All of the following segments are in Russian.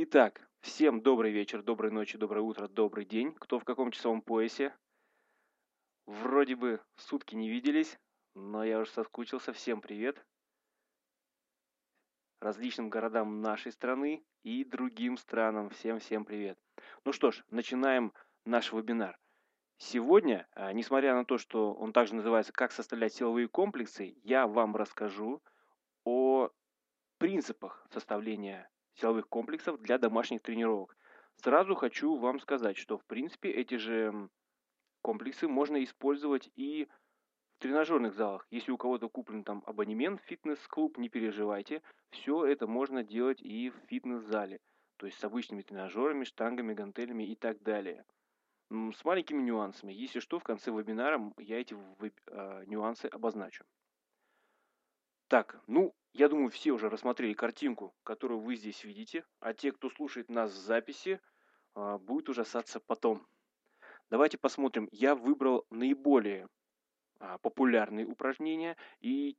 Итак, всем добрый вечер, доброй ночи, доброе утро, добрый день. Кто в каком часовом поясе? Вроде бы сутки не виделись, но я уже соскучился. Всем привет. Различным городам нашей страны и другим странам. Всем-всем привет. Ну что ж, начинаем наш вебинар. Сегодня, а, несмотря на то, что он также называется «Как составлять силовые комплексы», я вам расскажу о принципах составления силовых комплексов для домашних тренировок. Сразу хочу вам сказать, что в принципе эти же комплексы можно использовать и в тренажерных залах. Если у кого-то куплен там абонемент фитнес-клуб, не переживайте. Все это можно делать и в фитнес-зале. То есть с обычными тренажерами, штангами, гантелями и так далее. С маленькими нюансами. Если что, в конце вебинара я эти э, нюансы обозначу. Так, ну, я думаю, все уже рассмотрели картинку, которую вы здесь видите, а те, кто слушает нас в записи, а, будет ужасаться потом. Давайте посмотрим. Я выбрал наиболее а, популярные упражнения и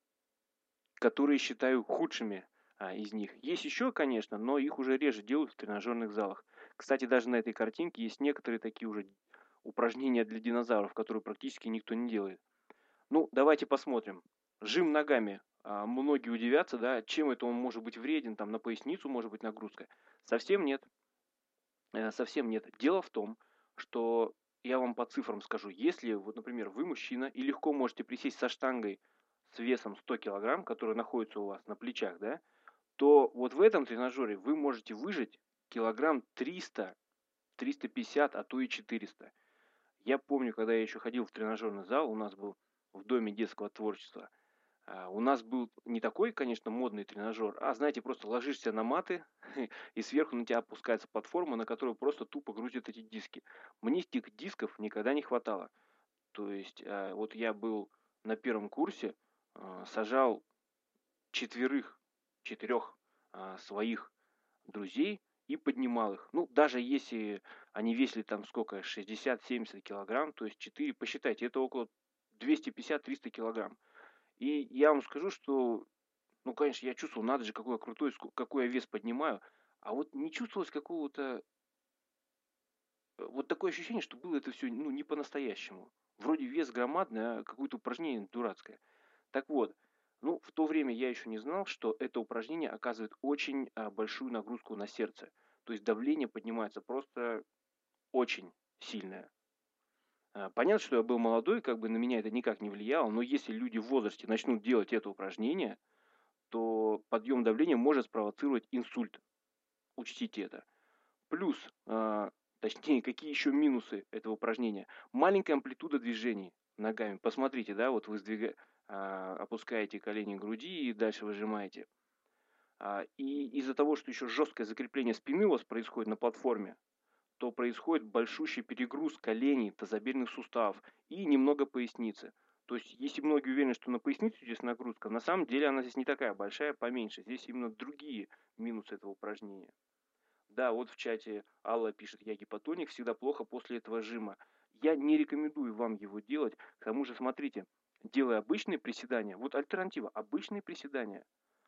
которые считаю худшими а, из них. Есть еще, конечно, но их уже реже делают в тренажерных залах. Кстати, даже на этой картинке есть некоторые такие уже упражнения для динозавров, которые практически никто не делает. Ну, давайте посмотрим. Жим ногами многие удивятся, да, чем это он может быть вреден, там на поясницу может быть нагрузка. Совсем нет. Э, совсем нет. Дело в том, что я вам по цифрам скажу, если, вот, например, вы мужчина и легко можете присесть со штангой с весом 100 килограмм, которая находится у вас на плечах, да, то вот в этом тренажере вы можете выжить килограмм 300, 350, а то и 400. Я помню, когда я еще ходил в тренажерный зал, у нас был в доме детского творчества – а, у нас был не такой, конечно, модный тренажер, а, знаете, просто ложишься на маты, и сверху на тебя опускается платформа, на которую просто тупо грузят эти диски. Мне этих дисков никогда не хватало. То есть, а, вот я был на первом курсе, а, сажал четверых, четырех своих друзей и поднимал их. Ну, даже если они весили там сколько, 60-70 килограмм, то есть 4, посчитайте, это около 250-300 килограмм. И я вам скажу, что, ну, конечно, я чувствовал, надо же, какой я крутой, какой я вес поднимаю. А вот не чувствовалось какого-то... Э, вот такое ощущение, что было это все, ну, не по-настоящему. Вроде вес громадный, а какое-то упражнение дурацкое. Так вот, ну, в то время я еще не знал, что это упражнение оказывает очень а, большую нагрузку на сердце. То есть давление поднимается просто очень сильное. А, понятно, что я был молодой, как бы на меня это никак не влияло, но если люди в возрасте начнут делать это упражнение, то подъем давления может спровоцировать инсульт. Учтите это. Плюс, э, точнее, какие еще минусы этого упражнения? Маленькая амплитуда движений ногами. Посмотрите, да, вот вы сдвига... э, опускаете колени к груди и дальше выжимаете. И из-за того, что еще жесткое закрепление спины у вас происходит на платформе, то происходит большущий перегруз коленей, тазобедренных суставов и немного поясницы. То есть, если многие уверены, что на поясницу здесь нагрузка, на самом деле она здесь не такая большая, поменьше. Здесь именно другие минусы этого упражнения. Да, вот в чате Алла пишет, я гипотоник, всегда плохо после этого жима. Я не рекомендую вам его делать. К тому же, смотрите, делая обычные приседания, вот альтернатива, обычные приседания,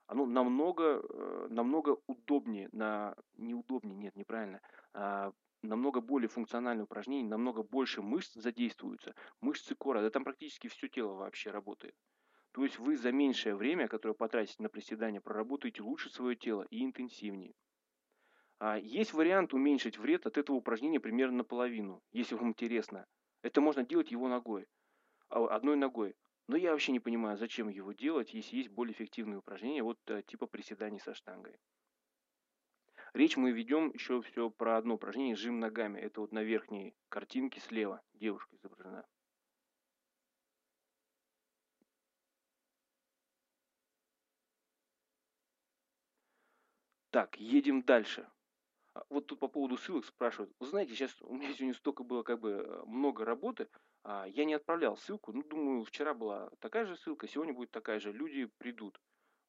оно намного, э, намного удобнее, на, неудобнее, нет, неправильно, а, намного более функциональное упражнение, намного больше мышц задействуются. Мышцы кора, да там практически все тело вообще работает. То есть вы за меньшее время, которое потратите на приседания, проработаете лучше свое тело и интенсивнее. А есть вариант уменьшить вред от этого упражнения примерно наполовину, если вам интересно. Это можно делать его ногой, а, одной ногой. Но я вообще не понимаю, зачем его делать, если есть более эффективные упражнения, вот э, типа приседаний со штангой. Речь мы ведем еще все про одно упражнение жим ногами. Это вот на верхней картинке слева девушка изображена. Так, едем дальше. А, вот тут по поводу ссылок спрашивают. Вы знаете, сейчас у меня сегодня столько было как бы э, много работы, а я не отправлял ссылку. Ну, думаю, вчера была такая же ссылка, сегодня будет такая же. Люди придут.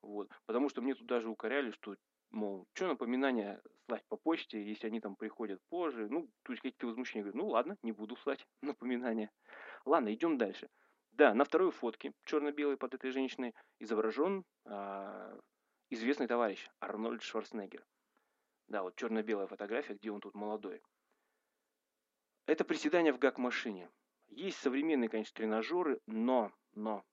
Вот. Потому что мне тут даже укоряли, что мол, что напоминания слать по почте, если они там приходят позже, ну, то есть какие-то возмущения, говорю, ну ладно, не буду слать напоминания. Ладно, идем дальше. Да, на второй фотке, черно-белой под этой женщиной, изображен а, известный товарищ Арнольд Шварценеггер. Да, вот черно-белая фотография, где он тут молодой. Это приседание в гак-машине. Есть современные, конечно, тренажеры, но, но,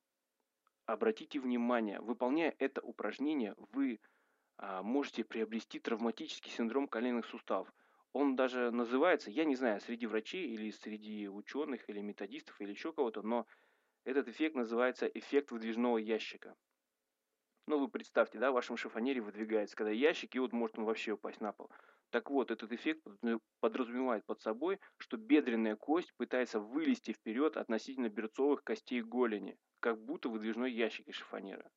обратите внимание, выполняя это упражнение, вы можете приобрести травматический синдром коленных суставов. Он даже называется, я не знаю, среди врачей или среди ученых или методистов или еще кого-то, но этот эффект называется эффект выдвижного ящика. Ну, вы представьте, да, в вашем шифонере выдвигается, когда ящик, и вот может он вообще упасть на пол. Так вот, этот эффект подразумевает под собой, что бедренная кость пытается вылезти вперед относительно берцовых костей голени, как будто выдвижной ящик из шифонера.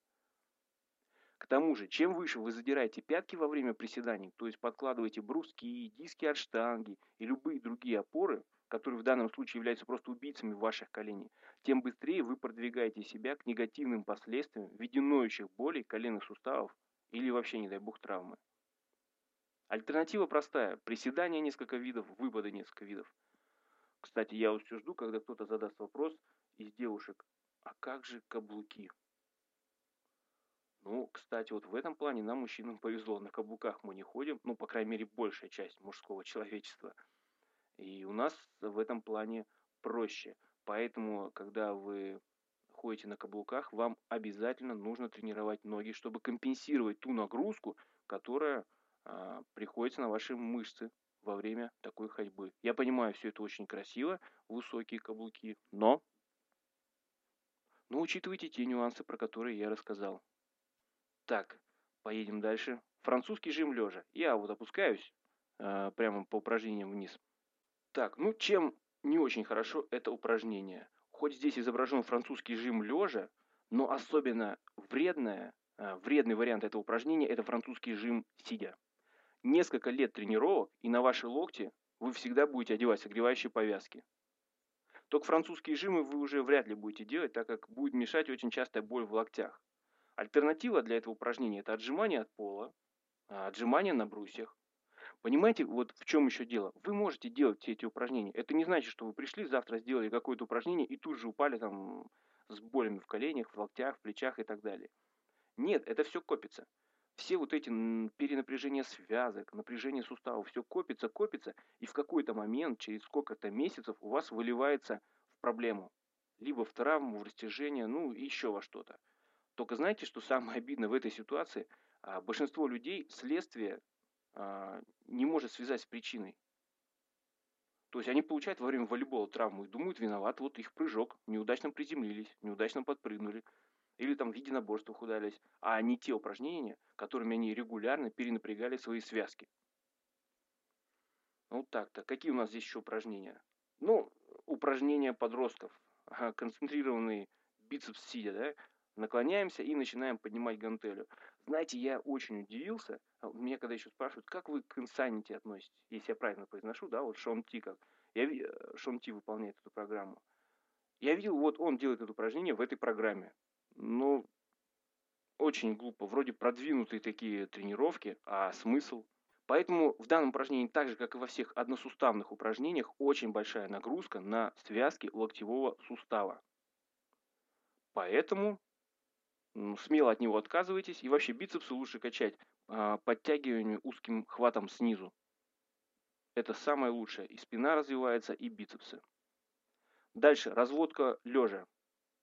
К тому же, чем выше вы задираете пятки во время приседаний, то есть подкладываете бруски, диски от штанги и любые другие опоры, которые в данном случае являются просто убийцами ваших коленей, тем быстрее вы продвигаете себя к негативным последствиям в виде ноющих болей коленных суставов или вообще, не дай бог, травмы. Альтернатива простая. Приседания несколько видов, выпады несколько видов. Кстати, я вот все жду, когда кто-то задаст вопрос из девушек, а как же каблуки? Ну, кстати, вот в этом плане нам, мужчинам, повезло. На каблуках мы не ходим, ну, по крайней мере, большая часть мужского человечества. И у нас в этом плане проще. Поэтому, когда вы ходите на каблуках, вам обязательно нужно тренировать ноги, чтобы компенсировать ту нагрузку, которая а, приходится на ваши мышцы во время такой ходьбы. Я понимаю, все это очень красиво, высокие каблуки, но, но учитывайте те нюансы, про которые я рассказал. Так, поедем дальше. Французский жим лежа. Я вот опускаюсь э, прямо по упражнениям вниз. Так, ну чем не очень хорошо это упражнение? Хоть здесь изображен французский жим лежа, но особенно вредное, э, вредный вариант этого упражнения – это французский жим сидя. Несколько лет тренировок, и на ваши локти вы всегда будете одевать согревающие повязки. Только французские жимы вы уже вряд ли будете делать, так как будет мешать очень частая боль в локтях. Альтернатива для этого упражнения – это отжимание от пола, а, отжимание на брусьях. Понимаете, вот в чем еще дело? Вы можете делать все эти упражнения. Это не значит, что вы пришли, завтра сделали какое-то упражнение и тут же упали там с болями в коленях, в локтях, в плечах и так далее. Нет, это все копится все вот эти перенапряжения связок, напряжение суставов, все копится, копится, и в какой-то момент, через сколько-то месяцев, у вас выливается в проблему. Либо в травму, в растяжение, ну, еще во что-то. Только знаете, что самое обидное в этой ситуации? А, большинство людей следствие а, не может связать с причиной. То есть они получают во время волейбола травму и думают, виноват вот их прыжок, неудачно приземлились, неудачно подпрыгнули, или там в единоборствах удались, а не те упражнения, которыми они регулярно перенапрягали свои связки. Ну, вот так-то. Какие у нас здесь еще упражнения? Ну, упражнения подростков. Концентрированный бицепс сидя, да? Наклоняемся и начинаем поднимать гантелю. Знаете, я очень удивился. А меня когда еще спрашивают, как вы к инсанити относитесь, если я правильно произношу, да, вот Шон Ти как. Я, э, Шон Ти выполняет эту программу. Я видел, вот он делает это упражнение в этой программе. Ну, очень глупо. Вроде продвинутые такие тренировки, а смысл? Поэтому в данном упражнении, так же как и во всех односуставных упражнениях, очень большая нагрузка на связки локтевого сустава. Поэтому смело от него отказывайтесь. И вообще бицепсы лучше качать а, узким хватом снизу. Это самое лучшее. И спина развивается, и бицепсы. Дальше разводка лежа.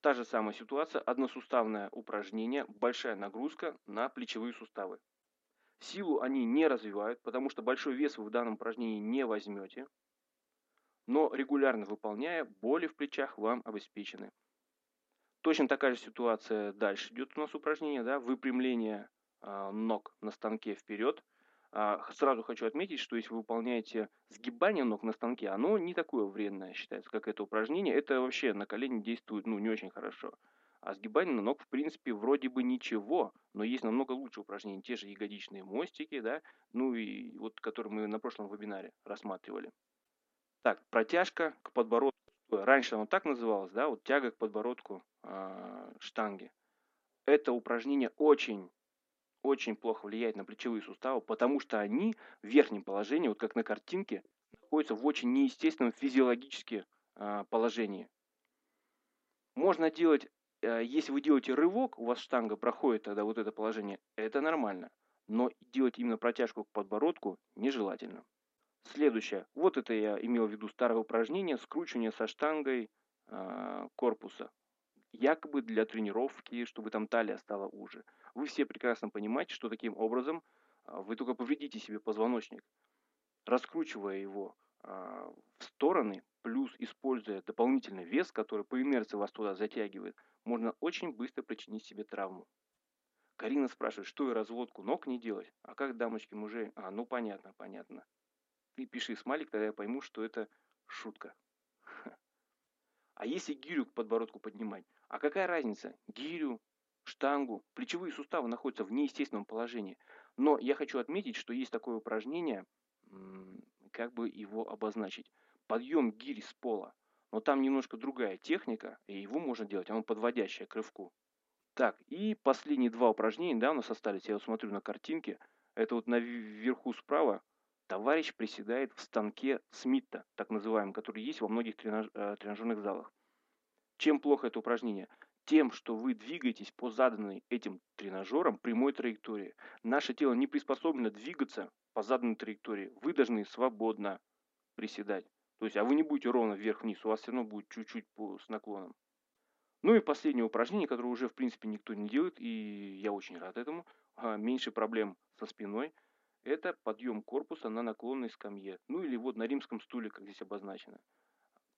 Та же самая ситуация, односуставное упражнение, большая нагрузка на плечевые суставы. Силу они не развивают, потому что большой вес вы в данном упражнении не возьмете, но регулярно выполняя, боли в плечах вам обеспечены. Точно такая же ситуация дальше идет у нас упражнение, да, выпрямление э, ног на станке вперед – а, сразу хочу отметить, что если вы выполняете сгибание ног на станке, оно не такое вредное считается, как это упражнение. Это вообще на колени действует ну, не очень хорошо. А сгибание на ног, в принципе, вроде бы ничего, но есть намного лучше упражнения. Те же ягодичные мостики, да, ну и вот, которые мы на прошлом вебинаре рассматривали. Так, протяжка к подбородку. Раньше оно так называлось, да, вот тяга к подбородку э, штанги. Это упражнение очень очень плохо влияет на плечевые суставы, потому что они в верхнем положении, вот как на картинке, находятся в очень неестественном физиологическом э, положении. Можно делать, э, если вы делаете рывок, у вас штанга проходит тогда вот это положение, это нормально. но делать именно протяжку к подбородку нежелательно. Следующее. Вот это я имел в виду старое упражнение скручивание со штангой э, корпуса. Якобы для тренировки, чтобы там талия стала уже. Вы все прекрасно понимаете, что таким образом э, вы только повредите себе позвоночник. Раскручивая его э, в стороны, плюс используя дополнительный вес, который по инерции вас туда затягивает, можно очень быстро причинить себе травму. Карина спрашивает, что и разводку ног не делать? А как дамочки мужей? А, ну понятно, понятно. Ты пиши смайлик, тогда я пойму, что это шутка. А если гирю к подбородку поднимать? А какая разница? Гирю, штангу, плечевые суставы находятся в неестественном положении. Но я хочу отметить, что есть такое упражнение, как бы его обозначить. Подъем гири с пола. Но там немножко другая техника, и его можно делать, оно подводящее к рывку. Так, и последние два упражнения, да, у нас остались, я вот смотрю на картинке. Это вот наверху справа Товарищ приседает в станке Смита, так называемом, который есть во многих тренаж, э, тренажерных залах. Чем плохо это упражнение? Тем, что вы двигаетесь по заданной этим тренажером прямой траектории. Наше тело не приспособлено двигаться по заданной траектории. Вы должны свободно приседать. То есть, а вы не будете ровно вверх-вниз, у вас все равно будет чуть-чуть с наклоном. Ну и последнее упражнение, которое уже в принципе никто не делает, и я очень рад этому. А, меньше проблем со спиной – это подъем корпуса на наклонной скамье, ну или вот на римском стуле, как здесь обозначено.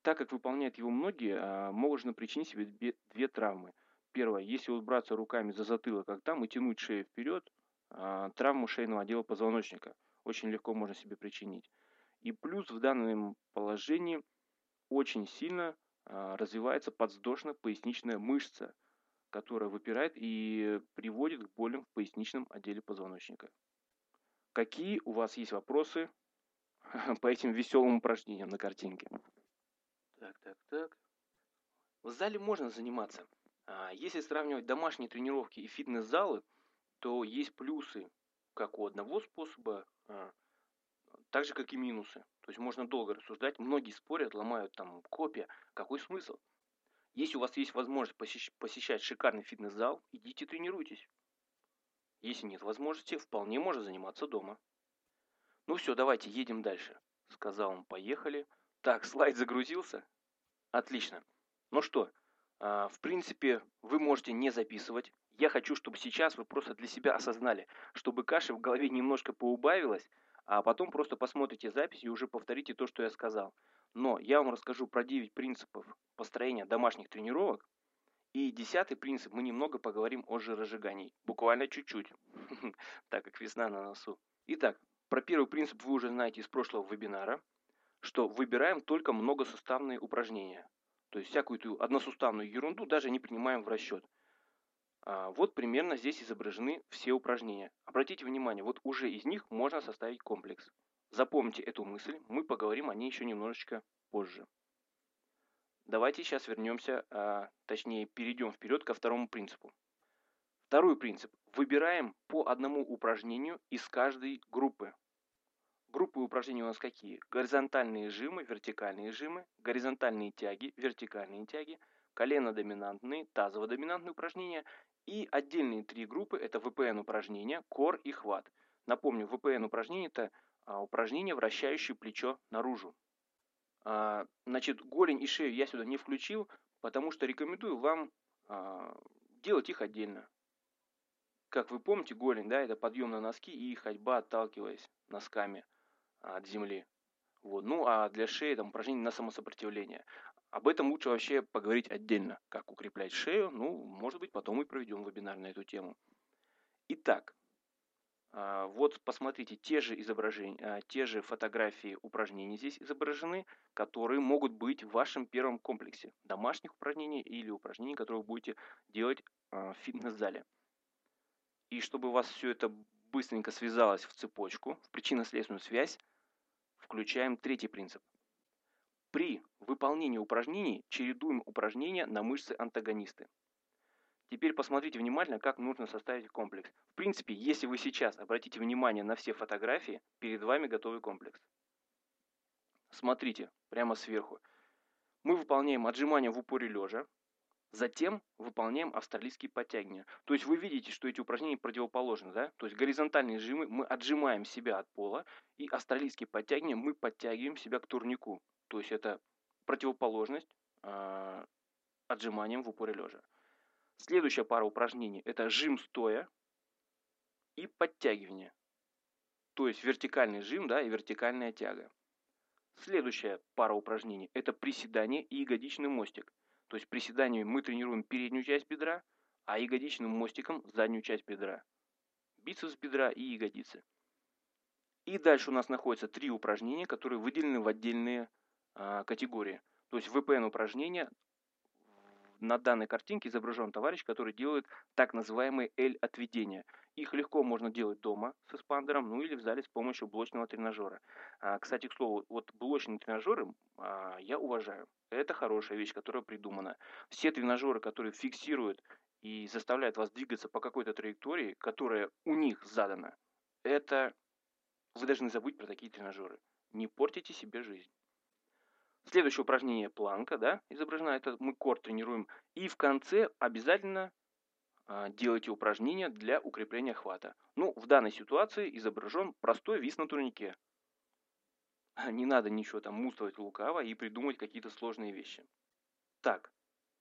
Так как выполняют его многие, а, можно причинить себе две травмы. Первое, если вот браться руками за затылок, как там, и тянуть шею вперед, а, травму шейного отдела позвоночника очень легко можно себе причинить. И плюс в данном положении очень сильно а, развивается подвздошно-поясничная мышца, которая выпирает и приводит к болям в поясничном отделе позвоночника. Какие у вас есть вопросы по этим веселым упражнениям на картинке? Так, так, так. В зале можно заниматься. А если сравнивать домашние тренировки и фитнес-залы, то есть плюсы как у одного способа, а, так же, как и минусы. То есть можно долго рассуждать. Многие спорят, ломают там копия. Какой смысл? Если у вас есть возможность посещать шикарный фитнес-зал, идите тренируйтесь. Если нет возможности, вполне можно заниматься дома. Ну все, давайте едем дальше. Сказал он, поехали. Так, слайд загрузился? Отлично. Ну что, а, в принципе, вы можете не записывать. Я хочу, чтобы сейчас вы просто для себя осознали, чтобы каши в голове немножко поубавилась, а потом просто посмотрите запись и уже повторите то, что я сказал. Но я вам расскажу про 9 принципов построения домашних тренировок, и десятый принцип, мы немного поговорим о жиросжигании. Буквально чуть-чуть, так как весна на носу. Итак, про первый принцип вы уже знаете из прошлого вебинара, что выбираем только многосуставные упражнения. То есть всякую эту односуставную ерунду даже не принимаем в расчет. А вот примерно здесь изображены все упражнения. Обратите внимание, вот уже из них можно составить комплекс. Запомните эту мысль, мы поговорим о ней еще немножечко позже. Давайте сейчас вернемся, а, точнее перейдем вперед ко второму принципу. Второй принцип. Выбираем по одному упражнению из каждой группы. Группы упражнений у нас какие? Горизонтальные жимы, вертикальные жимы, горизонтальные тяги, вертикальные тяги, колено-доминантные, тазово-доминантные упражнения и отдельные три группы – это ВПН упражнения, кор и хват. Напомню, ВПН упражнение – это а, упражнение, вращающее плечо наружу. А, значит, голень и шею я сюда не включил, потому что рекомендую вам а, делать их отдельно. Как вы помните, голень, да, это подъем на носки и ходьба, отталкиваясь носками от земли. Вот. Ну, а для шеи там упражнение на самосопротивление. Об этом лучше вообще поговорить отдельно. Как укреплять шею, ну, может быть, потом и проведем вебинар на эту тему. Итак, вот посмотрите, те же изображения, а, те же фотографии упражнений здесь изображены, которые могут быть в вашем первом комплексе домашних упражнений или упражнений, которые вы будете делать а, в фитнес-зале. И чтобы у вас все это быстренько связалось в цепочку, в причинно-следственную связь, включаем третий принцип. При выполнении упражнений чередуем упражнения на мышцы-антагонисты. Теперь посмотрите внимательно, как нужно составить комплекс. В принципе, если вы сейчас обратите внимание на все фотографии, перед вами готовый комплекс. Смотрите, прямо сверху. Мы выполняем отжимания в упоре лежа. Затем выполняем австралийские подтягивания. То есть вы видите, что эти упражнения противоположны, да? То есть горизонтальные жимы мы отжимаем себя от пола, и австралийские подтягивания мы подтягиваем себя к турнику. То есть это противоположность э, отжиманиям в упоре лежа. Следующая пара упражнений – это жим стоя и подтягивание. То есть вертикальный жим да, и вертикальная тяга. Следующая пара упражнений – это приседание и ягодичный мостик. То есть приседаниями мы тренируем переднюю часть бедра, а ягодичным мостиком заднюю часть бедра. Бицепс бедра и ягодицы. И дальше у нас находятся три упражнения, которые выделены в отдельные а, категории. То есть ВПН упражнения на данной картинке изображен товарищ, который делает так называемые L-отведения. Их легко можно делать дома с эспандером, ну или в зале с помощью блочного тренажера. А, кстати, к слову, вот блочные тренажеры а, я уважаю. Это хорошая вещь, которая придумана. Все тренажеры, которые фиксируют и заставляют вас двигаться по какой-то траектории, которая у них задана, это вы должны забыть про такие тренажеры. Не портите себе жизнь. Следующее упражнение планка, да, изображено, это мы кор тренируем. И в конце обязательно а, делайте упражнения для укрепления хвата. Ну, в данной ситуации изображен простой вис на турнике. Не надо ничего там муствовать лукаво и придумать какие-то сложные вещи. Так,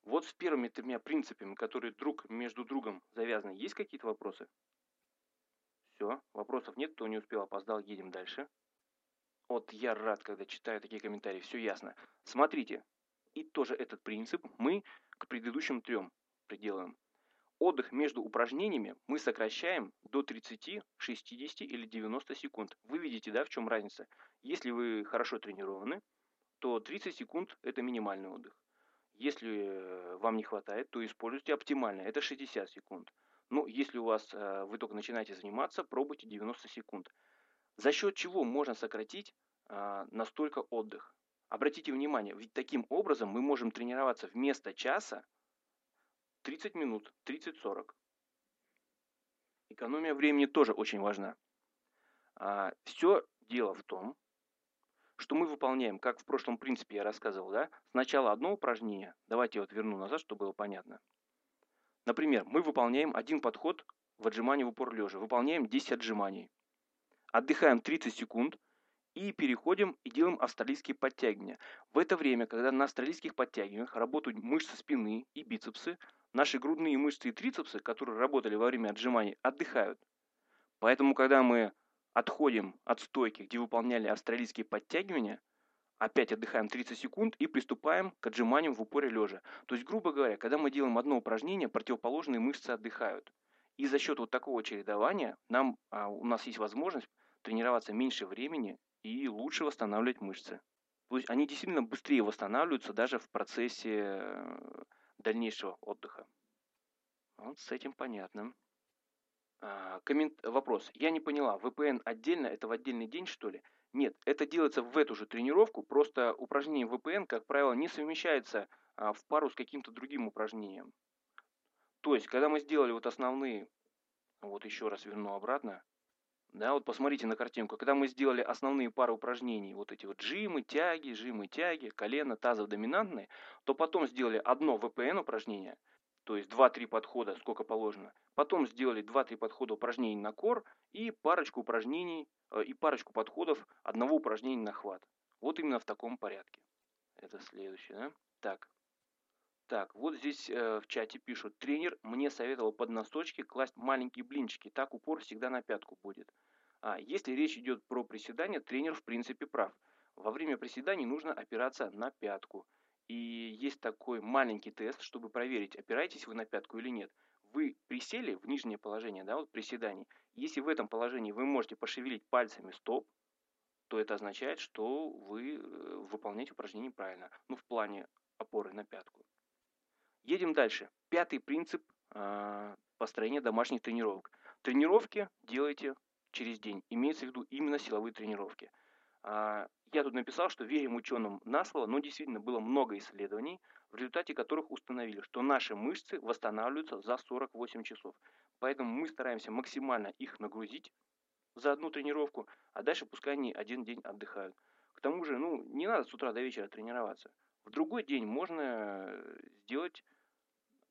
вот с первыми тремя принципами, которые друг между другом завязаны, есть какие-то вопросы? Все, вопросов нет, кто не успел, опоздал, едем дальше. Вот я рад, когда читаю такие комментарии, все ясно. Смотрите, и тоже этот принцип мы к предыдущим трем приделаем. Отдых между упражнениями мы сокращаем до 30, 60 или 90 секунд. Вы видите, да, в чем разница? Если вы хорошо тренированы, то 30 секунд – это минимальный отдых. Если э, вам не хватает, то используйте оптимально, это 60 секунд. Но если у вас э, вы только начинаете заниматься, пробуйте 90 секунд. За счет чего можно сократить а, настолько отдых? Обратите внимание, ведь таким образом мы можем тренироваться вместо часа 30 минут, 30-40. Экономия времени тоже очень важна. А, все дело в том, что мы выполняем, как в прошлом принципе я рассказывал, да, сначала одно упражнение, давайте я вот верну назад, чтобы было понятно. Например, мы выполняем один подход в отжимании в упор лежа, выполняем 10 отжиманий, отдыхаем 30 секунд и переходим и делаем австралийские подтягивания. В это время, когда на австралийских подтягиваниях работают мышцы спины и бицепсы, Наши грудные мышцы и трицепсы, которые работали во время отжиманий, отдыхают. Поэтому, когда мы отходим от стойки, где выполняли австралийские подтягивания, опять отдыхаем 30 секунд и приступаем к отжиманиям в упоре лежа. То есть, грубо говоря, когда мы делаем одно упражнение, противоположные мышцы отдыхают. И за счет вот такого чередования нам, а, у нас есть возможность тренироваться меньше времени и лучше восстанавливать мышцы. То есть они действительно быстрее восстанавливаются даже в процессе дальнейшего отдыха. Вот с этим понятно. А, коммент... Вопрос. Я не поняла, VPN отдельно, это в отдельный день, что ли? Нет, это делается в эту же тренировку, просто упражнение VPN, как правило, не совмещается а, в пару с каким-то другим упражнением. То есть, когда мы сделали вот основные, вот еще раз верну обратно, да, вот посмотрите на картинку. Когда мы сделали основные пары упражнений, вот эти вот жимы, тяги, жимы, тяги, колено, тазов доминантные, то потом сделали одно ВПН упражнение, то есть 2-3 подхода, сколько положено. Потом сделали 2-3 подхода упражнений на кор и парочку упражнений э, и парочку подходов одного упражнения на хват. Вот именно в таком порядке. Это следующее, да? Так. Так, вот здесь э, в чате пишут, тренер мне советовал под носочки класть маленькие блинчики, так упор всегда на пятку будет. А если речь идет про приседания, тренер в принципе прав. Во время приседаний нужно опираться на пятку. И есть такой маленький тест, чтобы проверить, опираетесь вы на пятку или нет. Вы присели в нижнее положение, да, вот приседаний. Если в этом положении вы можете пошевелить пальцами стоп, то это означает, что вы э, выполняете упражнение правильно. Ну, в плане опоры на пятку. Едем дальше. Пятый принцип э, построения домашних тренировок. Тренировки делайте через день. Имеется в виду именно силовые тренировки. Э, я тут написал, что верим ученым на слово, но действительно было много исследований, в результате которых установили, что наши мышцы восстанавливаются за 48 часов. Поэтому мы стараемся максимально их нагрузить за одну тренировку, а дальше пускай они один день отдыхают. К тому же, ну, не надо с утра до вечера тренироваться. В другой день можно сделать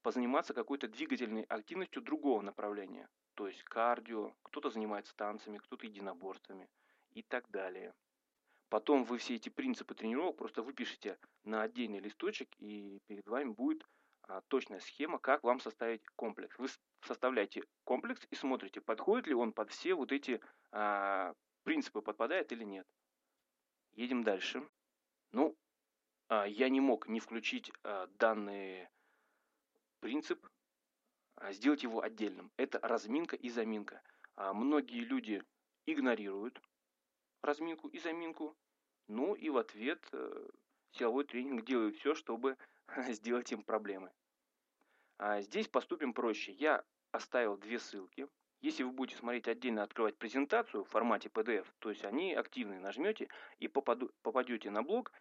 позаниматься какой-то двигательной активностью другого направления. То есть кардио, кто-то занимается танцами, кто-то единоборствами и так далее. Потом вы все эти принципы тренировок просто выпишите на отдельный листочек, и перед вами будет а, точная схема, как вам составить комплекс. Вы составляете комплекс и смотрите, подходит ли он под все вот эти а, принципы, подпадает или нет. Едем дальше. Ну, а, я не мог не включить а, данный принцип, а, сделать его отдельным. Это разминка и заминка. А, многие люди игнорируют разминку и заминку, ну и в ответ э, силовой тренинг делает все, чтобы сделать им проблемы. А здесь поступим проще. Я оставил две ссылки. Если вы будете смотреть отдельно, открывать презентацию в формате PDF, то есть они активные, нажмете и попаду, попадете на блог,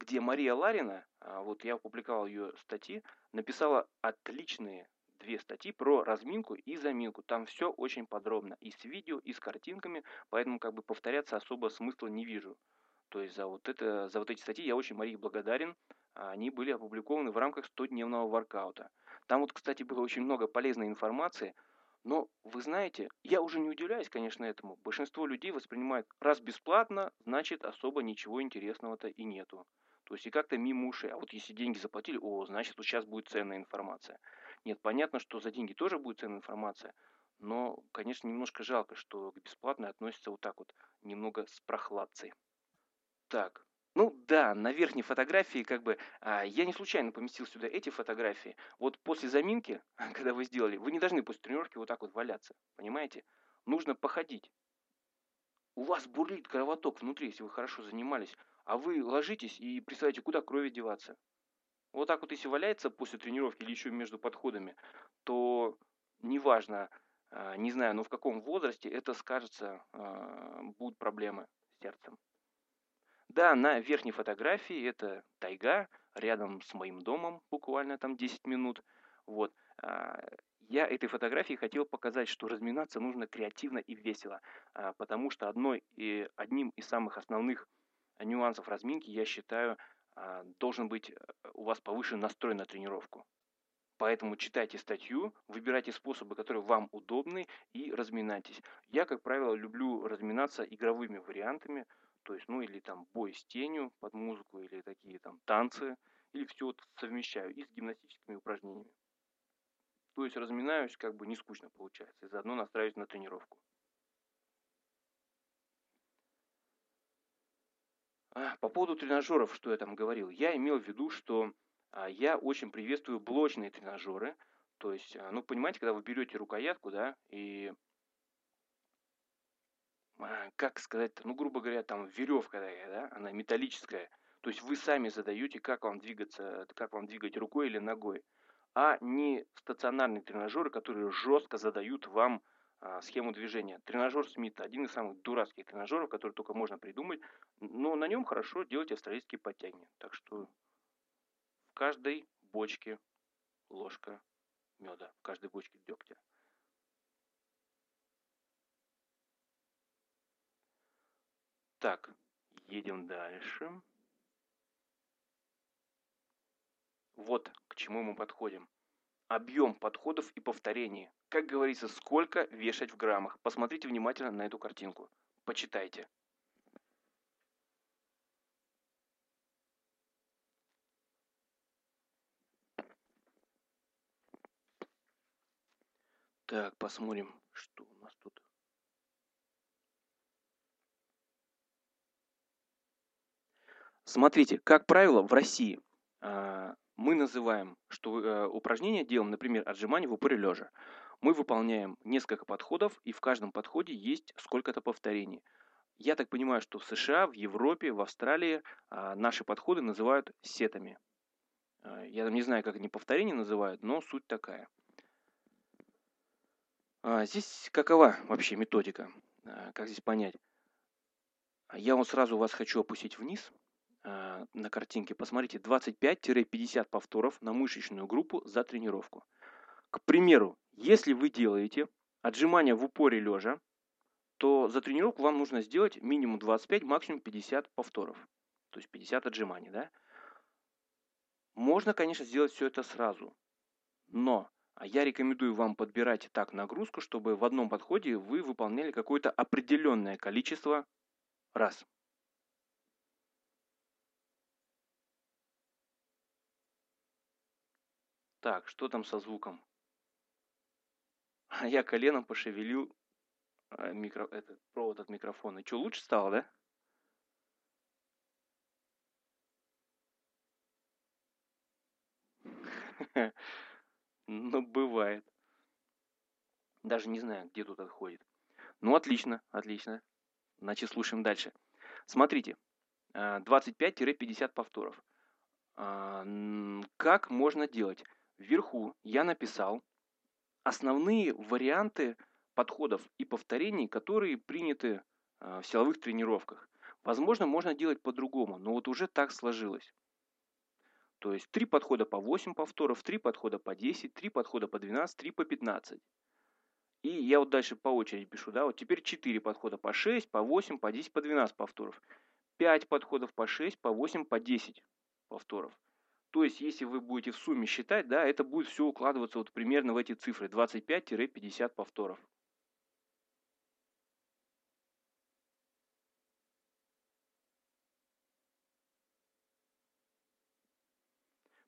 где Мария Ларина, а, вот я опубликовал ее статьи, написала отличные две статьи про разминку и заминку. Там все очень подробно, и с видео, и с картинками, поэтому как бы повторяться особо смысла не вижу. То есть за вот, это, за вот эти статьи я очень Марии благодарен. Они были опубликованы в рамках 100-дневного воркаута. Там вот, кстати, было очень много полезной информации, но вы знаете, я уже не удивляюсь, конечно, этому. Большинство людей воспринимают, раз бесплатно, значит особо ничего интересного-то и нету. То есть и как-то мимо ушей. А вот если деньги заплатили, о, значит, вот сейчас будет ценная информация. Нет, понятно, что за деньги тоже будет ценная информация, но, конечно, немножко жалко, что к бесплатной относятся вот так вот, немного с прохладцей. Так, ну да, на верхней фотографии как бы а, я не случайно поместил сюда эти фотографии. Вот после заминки, когда вы сделали, вы не должны после тренировки вот так вот валяться, понимаете? Нужно походить. У вас бурлит кровоток внутри, если вы хорошо занимались, а вы ложитесь и представляете, куда крови деваться. Вот так вот, если валяется после тренировки или еще между подходами, то неважно, а, не знаю, но в каком возрасте это скажется, а, будут проблемы с сердцем. Да, на верхней фотографии это тайга, рядом с моим домом, буквально там 10 минут. Вот. А, я этой фотографией хотел показать, что разминаться нужно креативно и весело, потому что одной и одним из самых основных нюансов разминки, я считаю, а, должен быть э, у вас повышен настрой на тренировку. Поэтому читайте статью, выбирайте способы, которые вам удобны, и разминайтесь. Я, как правило, люблю разминаться игровыми вариантами, то есть, ну, или там бой с тенью под музыку, или такие там танцы, или все вот совмещаю и с гимнастическими упражнениями. То есть разминаюсь, как бы не скучно получается, и заодно настраиваюсь на тренировку. По поводу тренажеров, что я там говорил, я имел в виду, что а, я очень приветствую блочные тренажеры. То есть, а, ну, понимаете, когда вы берете рукоятку, да, и а, как сказать, ну, грубо говоря, там веревка такая, да, она металлическая. То есть вы сами задаете, как вам двигаться, как вам двигать рукой или ногой, а не стационарные тренажеры, которые жестко задают вам а, схему движения. Тренажер Смита, один из самых дурацких тренажеров, который только можно придумать, но на нем хорошо делать австралийские подтягивания. Так что в каждой бочке ложка меда, в каждой бочке дегтя. Так, едем дальше. Вот к чему мы подходим. Объем подходов и повторений. Как говорится, сколько вешать в граммах. Посмотрите внимательно на эту картинку. Почитайте. Так, посмотрим, что у нас тут. Смотрите, как правило, в России э, мы называем, что э, упражнение делаем, например, отжимание в упоре лежа. Мы выполняем несколько подходов, и в каждом подходе есть сколько-то повторений. Я так понимаю, что в США, в Европе, в Австралии э, наши подходы называют сетами. Э, я не знаю, как они повторения называют, но суть такая. А, здесь какова вообще методика? А, как здесь понять? Я вот сразу вас хочу опустить вниз а, на картинке, посмотрите, 25-50 повторов на мышечную группу за тренировку. К примеру, если вы делаете отжимания в упоре лежа, то за тренировку вам нужно сделать минимум 25, максимум 50 повторов. То есть 50 отжиманий, да? Можно, конечно, сделать все это сразу, но а я рекомендую вам подбирать так нагрузку, чтобы в одном подходе вы выполняли какое-то определенное количество раз. Так, что там со звуком? А я коленом пошевелил а, микро, этот провод от микрофона. Что, лучше стало, да? Ну, бывает. Даже не знаю, где тут отходит. Ну, отлично, отлично. Значит, слушаем дальше. Смотрите, 25-50 а, повторов. А, как можно делать? Вверху я написал основные варианты подходов и повторений, которые приняты а, в силовых тренировках. Возможно, можно делать по-другому, но вот уже так сложилось. То есть три подхода по 8 повторов, три подхода по 10, три подхода по 12, три по 15. И я вот дальше по очереди пишу, да, вот теперь 4 подхода по 6, по 8, по 10, по 12 повторов. 5 подходов по 6, по 8, по 10 повторов. То есть, если вы будете в сумме считать, да, это будет все укладываться вот примерно в эти цифры 25-50 повторов.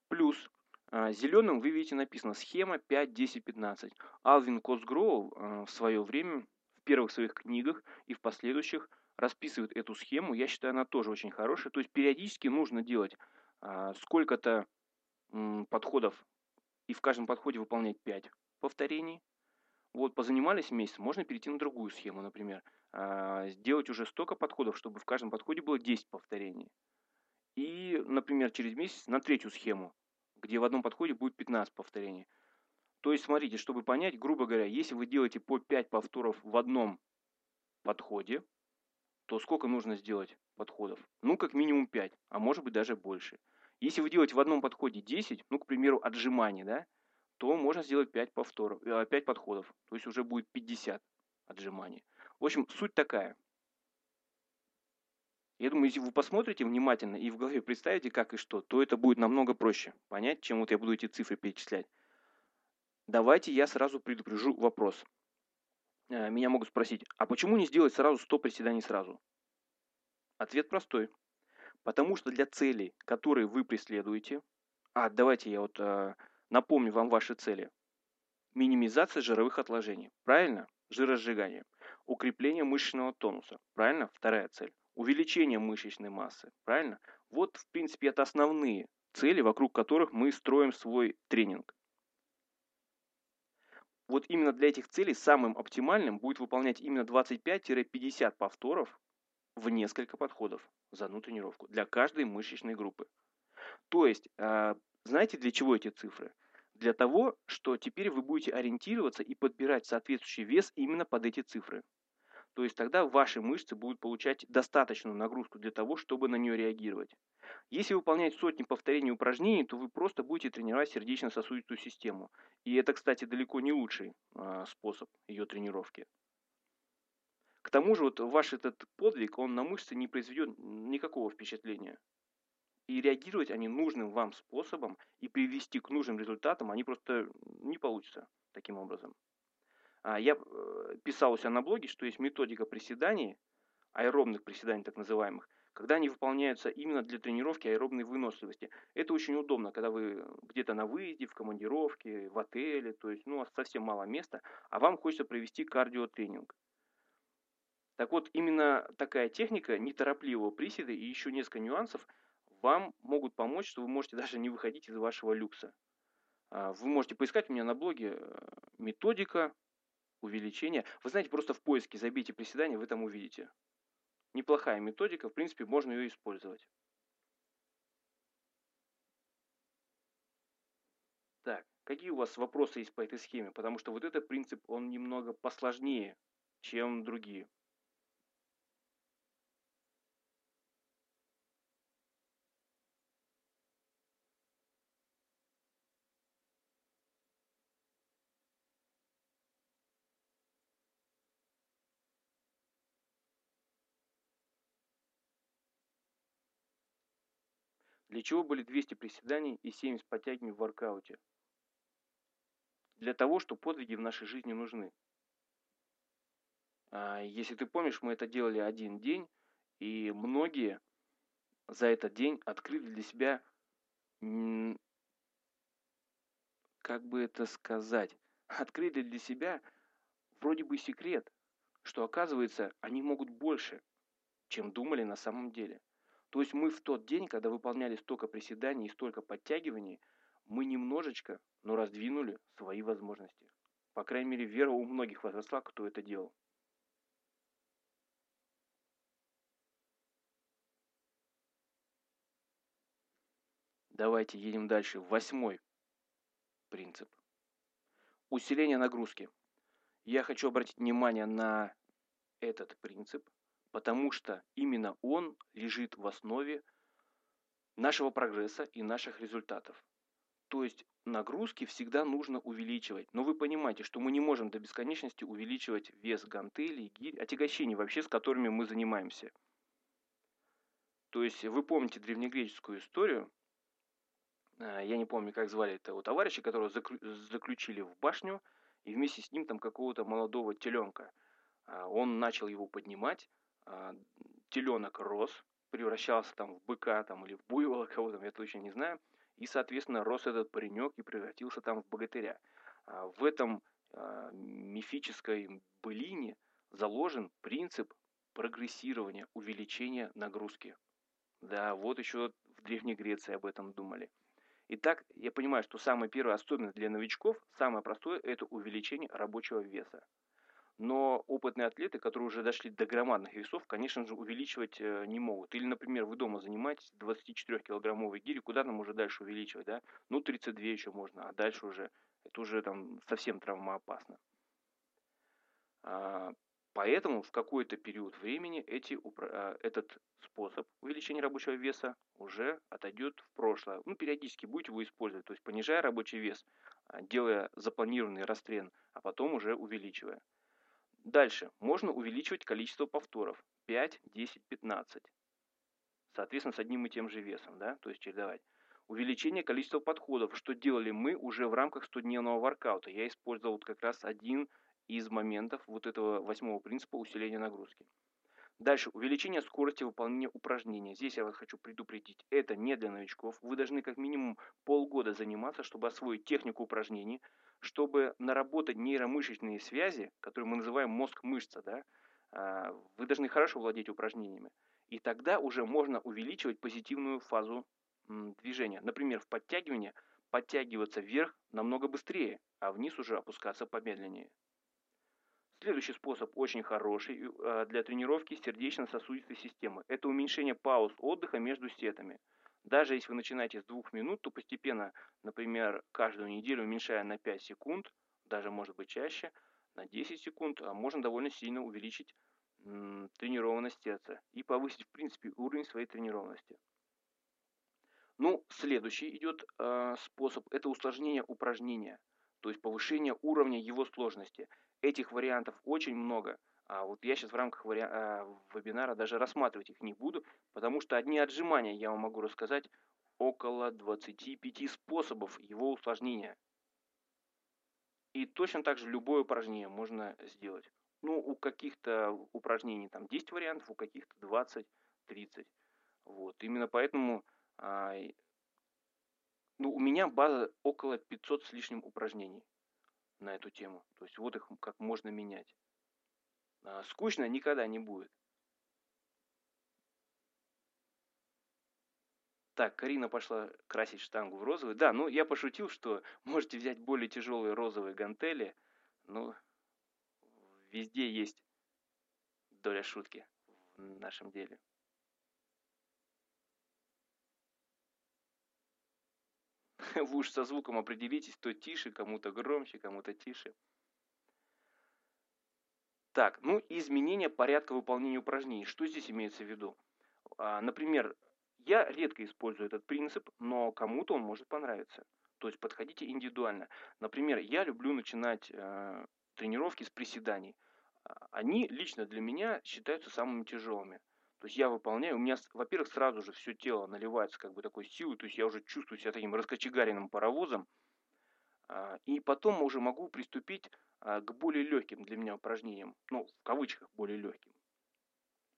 Плюс а, зеленым вы видите написано схема 5, 10, 15. Алвин Косгроу а, в свое время в первых своих книгах и в последующих расписывает эту схему. Я считаю, она тоже очень хорошая. То есть периодически нужно делать сколько-то подходов и в каждом подходе выполнять 5 повторений. Вот, позанимались месяц, можно перейти на другую схему, например. Сделать уже столько подходов, чтобы в каждом подходе было 10 повторений. И, например, через месяц на третью схему где в одном подходе будет 15 повторений. То есть, смотрите, чтобы понять, грубо говоря, если вы делаете по 5 повторов в одном подходе, то сколько нужно сделать подходов? Ну, как минимум 5, а может быть даже больше. Если вы делаете в одном подходе 10, ну, к примеру, отжиманий, да, то можно сделать 5, повторов, 5 э, подходов. То есть уже будет 50 отжиманий. В общем, суть такая. Я думаю, если вы посмотрите внимательно и в голове представите, как и что, то это будет намного проще понять, чем вот я буду эти цифры перечислять. Давайте я сразу предупрежу вопрос. Э, меня могут спросить, а почему не сделать сразу 100 приседаний сразу? Ответ простой. Потому что для целей, которые вы преследуете, а давайте я вот э, напомню вам ваши цели. Минимизация жировых отложений, правильно? Жиросжигание. Укрепление мышечного тонуса, правильно? Вторая цель увеличение мышечной массы, правильно? Вот, в принципе, это основные цели, вокруг которых мы строим свой тренинг. Вот именно для этих целей самым оптимальным будет выполнять именно 25-50 повторов в несколько подходов за одну тренировку для каждой мышечной группы. То есть, а, знаете, для чего эти цифры? Для того, что теперь вы будете ориентироваться и подбирать соответствующий вес именно под эти цифры. То есть тогда ваши мышцы будут получать достаточную нагрузку для того, чтобы на нее реагировать. Если выполнять сотни повторений упражнений, то вы просто будете тренировать сердечно-сосудистую систему. И это, кстати, далеко не лучший э, способ ее тренировки. К тому же вот ваш этот подвиг, он на мышцы не произведет никакого впечатления. И реагировать они нужным вам способом и привести к нужным результатам они просто не получится таким образом. А, я э, писал у себя на блоге, что есть методика приседаний, аэробных приседаний так называемых, когда они выполняются именно для тренировки аэробной выносливости. Это очень удобно, когда вы где-то на выезде, в командировке, в отеле, то есть ну, у вас совсем мало места, а вам хочется провести кардиотренинг. Так вот, именно такая техника неторопливого приседа и еще несколько нюансов вам могут помочь, что вы можете даже не выходить из вашего люкса. А, вы можете поискать у меня на блоге э, методика увеличение. Вы знаете, просто в поиске забейте приседания, вы там увидите. Неплохая методика, в принципе, можно ее использовать. Так, какие у вас вопросы есть по этой схеме? Потому что вот этот принцип, он немного посложнее, чем другие. Для чего были 200 приседаний и 70 подтягиваний в воркауте? Для того, что подвиги в нашей жизни нужны. А, если ты помнишь, мы это делали один день, и многие за этот день открыли для себя, как бы это сказать, открыли для себя вроде бы секрет, что оказывается они могут больше, чем думали на самом деле. То есть мы в тот день, когда выполняли столько приседаний и столько подтягиваний, мы немножечко, но раздвинули свои возможности. По крайней мере, вера у многих возросла, кто это делал. Давайте едем дальше. Восьмой принцип. Усиление нагрузки. Я хочу обратить внимание на этот принцип, потому что именно он лежит в основе нашего прогресса и наших результатов. То есть нагрузки всегда нужно увеличивать. Но вы понимаете, что мы не можем до бесконечности увеличивать вес гантелей, гирь, отягощений вообще, с которыми мы занимаемся. То есть вы помните древнегреческую историю, Э, я не помню, как звали этого товарища, которого заключили в башню, и вместе с ним там какого-то молодого теленка. А, он начал его поднимать, теленок рос, превращался там в быка там, или в буйвола кого-то, я точно не знаю. И, соответственно, рос этот паренек и превратился там в богатыря. А, в этом мифической былине заложен принцип прогрессирования, увеличения нагрузки. Да, вот еще в Древней Греции об этом думали. Итак, я понимаю, что самая первая особенность для новичков, самое простое, это увеличение рабочего веса. Но опытные атлеты, которые уже дошли до громадных весов, конечно же, увеличивать э, не могут. Или, например, вы дома занимаетесь 24-килограммовой гири, куда нам уже дальше увеличивать, да? Ну, 32 еще можно, а дальше уже, это уже там совсем травмоопасно. А, Поэтому в какой-то период времени эти, а, этот способ увеличения рабочего веса уже отойдет в прошлое. Ну, периодически будете его использовать, то есть понижая рабочий вес, а, делая запланированный растрен, а потом уже увеличивая. Дальше. Можно увеличивать количество повторов. 5, 10, 15. Соответственно, с одним и тем же весом, да, то есть чередовать. Увеличение количества подходов, что делали мы уже в рамках 100-дневного воркаута. Я использовал вот как раз один из моментов вот этого восьмого принципа усиления нагрузки. Дальше, увеличение скорости выполнения упражнения. Здесь я вас хочу предупредить, это не для новичков. Вы должны как минимум полгода заниматься, чтобы освоить технику упражнений, чтобы наработать нейромышечные связи, которые мы называем мозг-мышца. Да? А, вы должны хорошо владеть упражнениями. И тогда уже можно увеличивать позитивную фазу движения. Например, в подтягивании подтягиваться вверх намного быстрее, а вниз уже опускаться помедленнее. Следующий способ очень хороший э, для тренировки сердечно-сосудистой системы. Это уменьшение пауз отдыха между сетами. Даже если вы начинаете с двух минут, то постепенно, например, каждую неделю уменьшая на 5 секунд, даже может быть чаще, на 10 секунд, а можно довольно сильно увеличить тренированность сердца и повысить, в принципе, уровень своей тренированности. Ну, следующий идет э, способ – это усложнение упражнения, то есть повышение уровня его сложности. Этих вариантов очень много. А вот я сейчас в рамках вари... а, вебинара даже рассматривать их не буду, потому что одни отжимания я вам могу рассказать около 25 способов его усложнения. И точно так же любое упражнение можно сделать. Ну, у каких-то упражнений там 10 вариантов, у каких-то 20, 30. Вот. Именно поэтому а, ну, у меня база около 500 с лишним упражнений на эту тему. То есть вот их как можно менять. А, скучно никогда не будет. Так, Карина пошла красить штангу в розовый. Да, ну я пошутил, что можете взять более тяжелые розовые гантели. Но везде есть доля шутки в нашем деле. вы уж со звуком определитесь, то тише, кому-то громче, кому-то тише. Так, ну и изменение порядка выполнения упражнений. Что здесь имеется в виду? А, например, я редко использую этот принцип, но кому-то он может понравиться. То есть подходите индивидуально. Например, я люблю начинать э, тренировки с приседаний. А, они лично для меня считаются самыми тяжелыми. То есть я выполняю, у меня, во-первых, сразу же все тело наливается как бы такой силой, то есть я уже чувствую себя таким раскочегаренным паровозом, а, и потом уже могу приступить а, к более легким для меня упражнениям, ну, в кавычках более легким.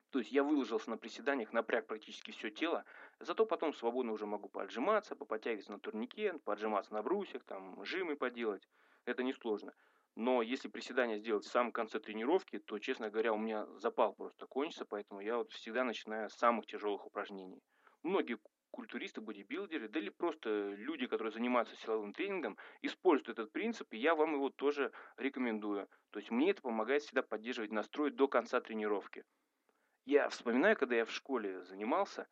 То есть я выложился на приседаниях, напряг практически все тело, зато потом свободно уже могу поотжиматься, поподтягиваться на турнике, поотжиматься на брусьях, там, жимы поделать. Это несложно. Но если приседания сделать в самом конце тренировки, то, честно говоря, у меня запал просто кончится, поэтому я вот всегда начинаю с самых тяжелых упражнений. Многие культуристы, бодибилдеры, да или просто люди, которые занимаются силовым тренингом, используют этот принцип, и я вам его тоже рекомендую. То есть мне это помогает всегда поддерживать настрой до конца тренировки. Я вспоминаю, когда я в школе занимался,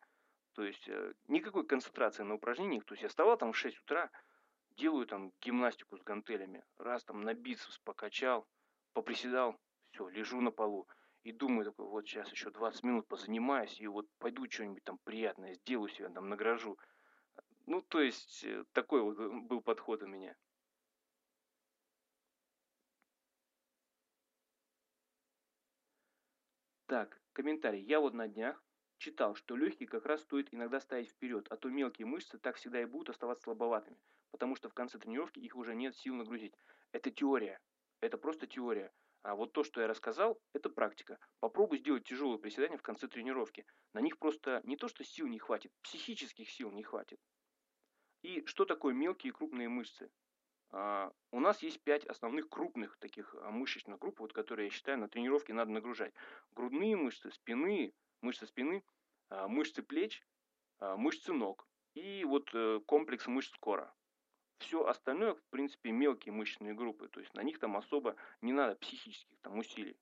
то есть э, никакой концентрации на упражнениях, то есть я вставал там в 6 утра, делаю там гимнастику с гантелями, раз там на бицепс покачал, поприседал, все, лежу на полу и думаю такой, вот сейчас еще 20 минут позанимаюсь и вот пойду что-нибудь там приятное сделаю себе, там награжу. Ну, то есть э, такой вот э, был подход у меня. Так, комментарий. Я вот на днях читал, что легкие как раз стоит иногда ставить вперед, а то мелкие мышцы так всегда и будут оставаться слабоватыми потому что в конце тренировки их уже нет сил нагрузить. Это теория. Это просто теория. А вот то, что я рассказал, это практика. Попробуй сделать тяжелые приседания в конце тренировки. На них просто не то, что сил не хватит, психических сил не хватит. И что такое мелкие и крупные мышцы? А, у нас есть пять основных крупных таких а, мышечных групп, вот, которые, я считаю, на тренировке надо нагружать. Грудные мышцы, спины, мышцы спины, а, мышцы плеч, а, мышцы ног и вот э, комплекс мышц кора. Все остальное, в принципе, мелкие мышечные группы. То есть на них там особо не надо психических там усилий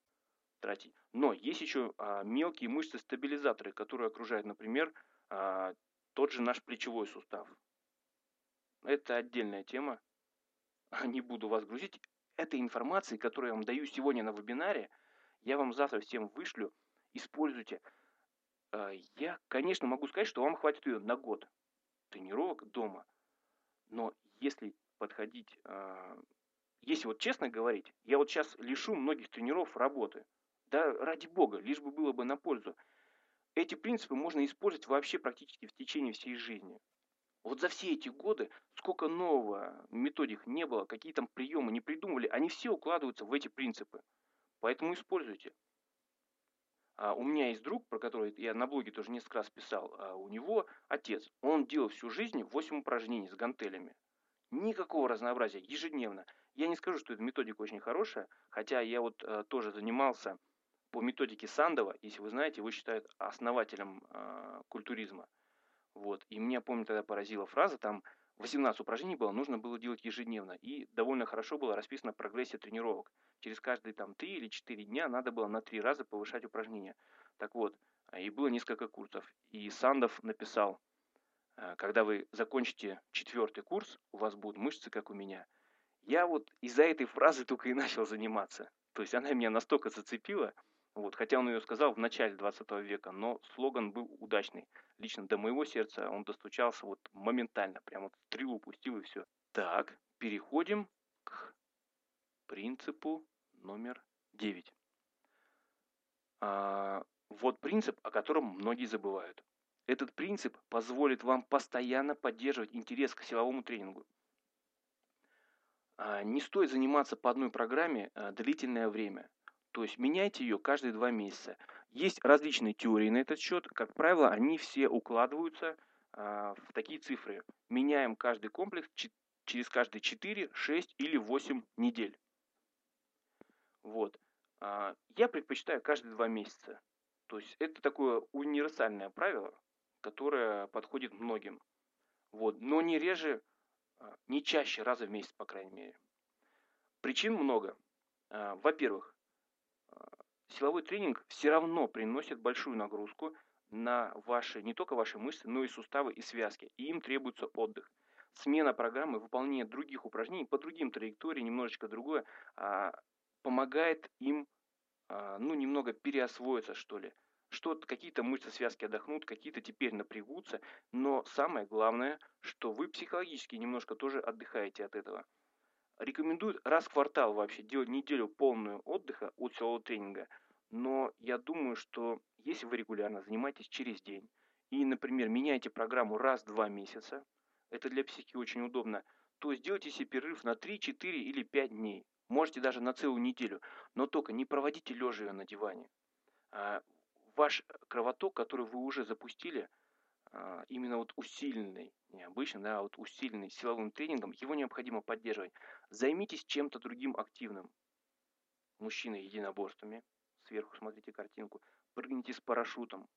тратить. Но есть еще а, мелкие мышцы-стабилизаторы, которые окружают, например, а, тот же наш плечевой сустав. Это отдельная тема. Не буду вас грузить. Этой информации, которую я вам даю сегодня на вебинаре, я вам завтра всем вышлю. Используйте. А, я, конечно, могу сказать, что вам хватит ее на год тренировок дома. Но если подходить, а, если вот честно говорить, я вот сейчас лишу многих тренеров работы. Да ради бога, лишь бы было бы на пользу. Эти принципы можно использовать вообще практически в течение всей жизни. Вот за все эти годы, сколько нового методик не было, какие там приемы не придумывали, они все укладываются в эти принципы. Поэтому используйте. А у меня есть друг, про который я на блоге тоже несколько раз писал, а у него отец, он делал всю жизнь 8 упражнений с гантелями. Никакого разнообразия, ежедневно. Я не скажу, что эта методика очень хорошая, хотя я вот э, тоже занимался по методике Сандова, если вы знаете, его считают основателем э, культуризма. Вот. И меня, помню, тогда поразила фраза, там 18 упражнений было, нужно было делать ежедневно. И довольно хорошо было расписана прогрессия тренировок. Через каждые там 3 или 4 дня надо было на 3 раза повышать упражнения. Так вот, и было несколько курсов. И Сандов написал, Э, когда вы закончите четвертый курс, у вас будут мышцы, как у меня. Я вот из-за этой фразы только и начал заниматься. То есть она меня настолько зацепила, вот, хотя он ее сказал в начале 20 века, но слоган был удачный. Лично до моего сердца он достучался вот моментально, прямо вот стрелу пустил и все. Так, переходим к принципу номер 9. А, вот принцип, о котором многие забывают. Этот принцип позволит вам постоянно поддерживать интерес к силовому тренингу. А, не стоит заниматься по одной программе а, длительное время. То есть меняйте ее каждые два месяца. Есть различные теории на этот счет. Как правило, они все укладываются а, в такие цифры. Меняем каждый комплекс через каждые 4, 6 или 8 недель. Вот. Я предпочитаю каждые два месяца. То есть это такое универсальное правило, которая подходит многим. Вот. Но не реже, а, не чаще, раза в месяц, по крайней мере. Причин много. А, во-первых, а, силовой тренинг все равно приносит большую нагрузку на ваши, не только ваши мышцы, но и суставы и связки. И им требуется отдых. Смена программы, выполнение других упражнений по другим траекториям, немножечко другое, помогает им ну, немного переосвоиться, что ли что какие-то мышцы связки отдохнут, какие-то теперь напрягутся, но самое главное, что вы психологически немножко тоже отдыхаете от этого. Рекомендую раз в квартал вообще делать неделю полную отдыха от силового тренинга, но я думаю, что если вы регулярно занимаетесь через день и, например, меняете программу раз в два месяца, это для психики очень удобно, то сделайте себе перерыв на 3, 4 или 5 дней. Можете даже на целую неделю. Но только не проводите лежа ее на диване. Ваш кровоток, который вы уже запустили, а, именно вот усиленный, не обычно, да, вот усиленный силовым тренингом, его необходимо поддерживать. Займитесь чем-то другим активным. Мужчины единоборствами, сверху смотрите картинку, прыгните с парашютом,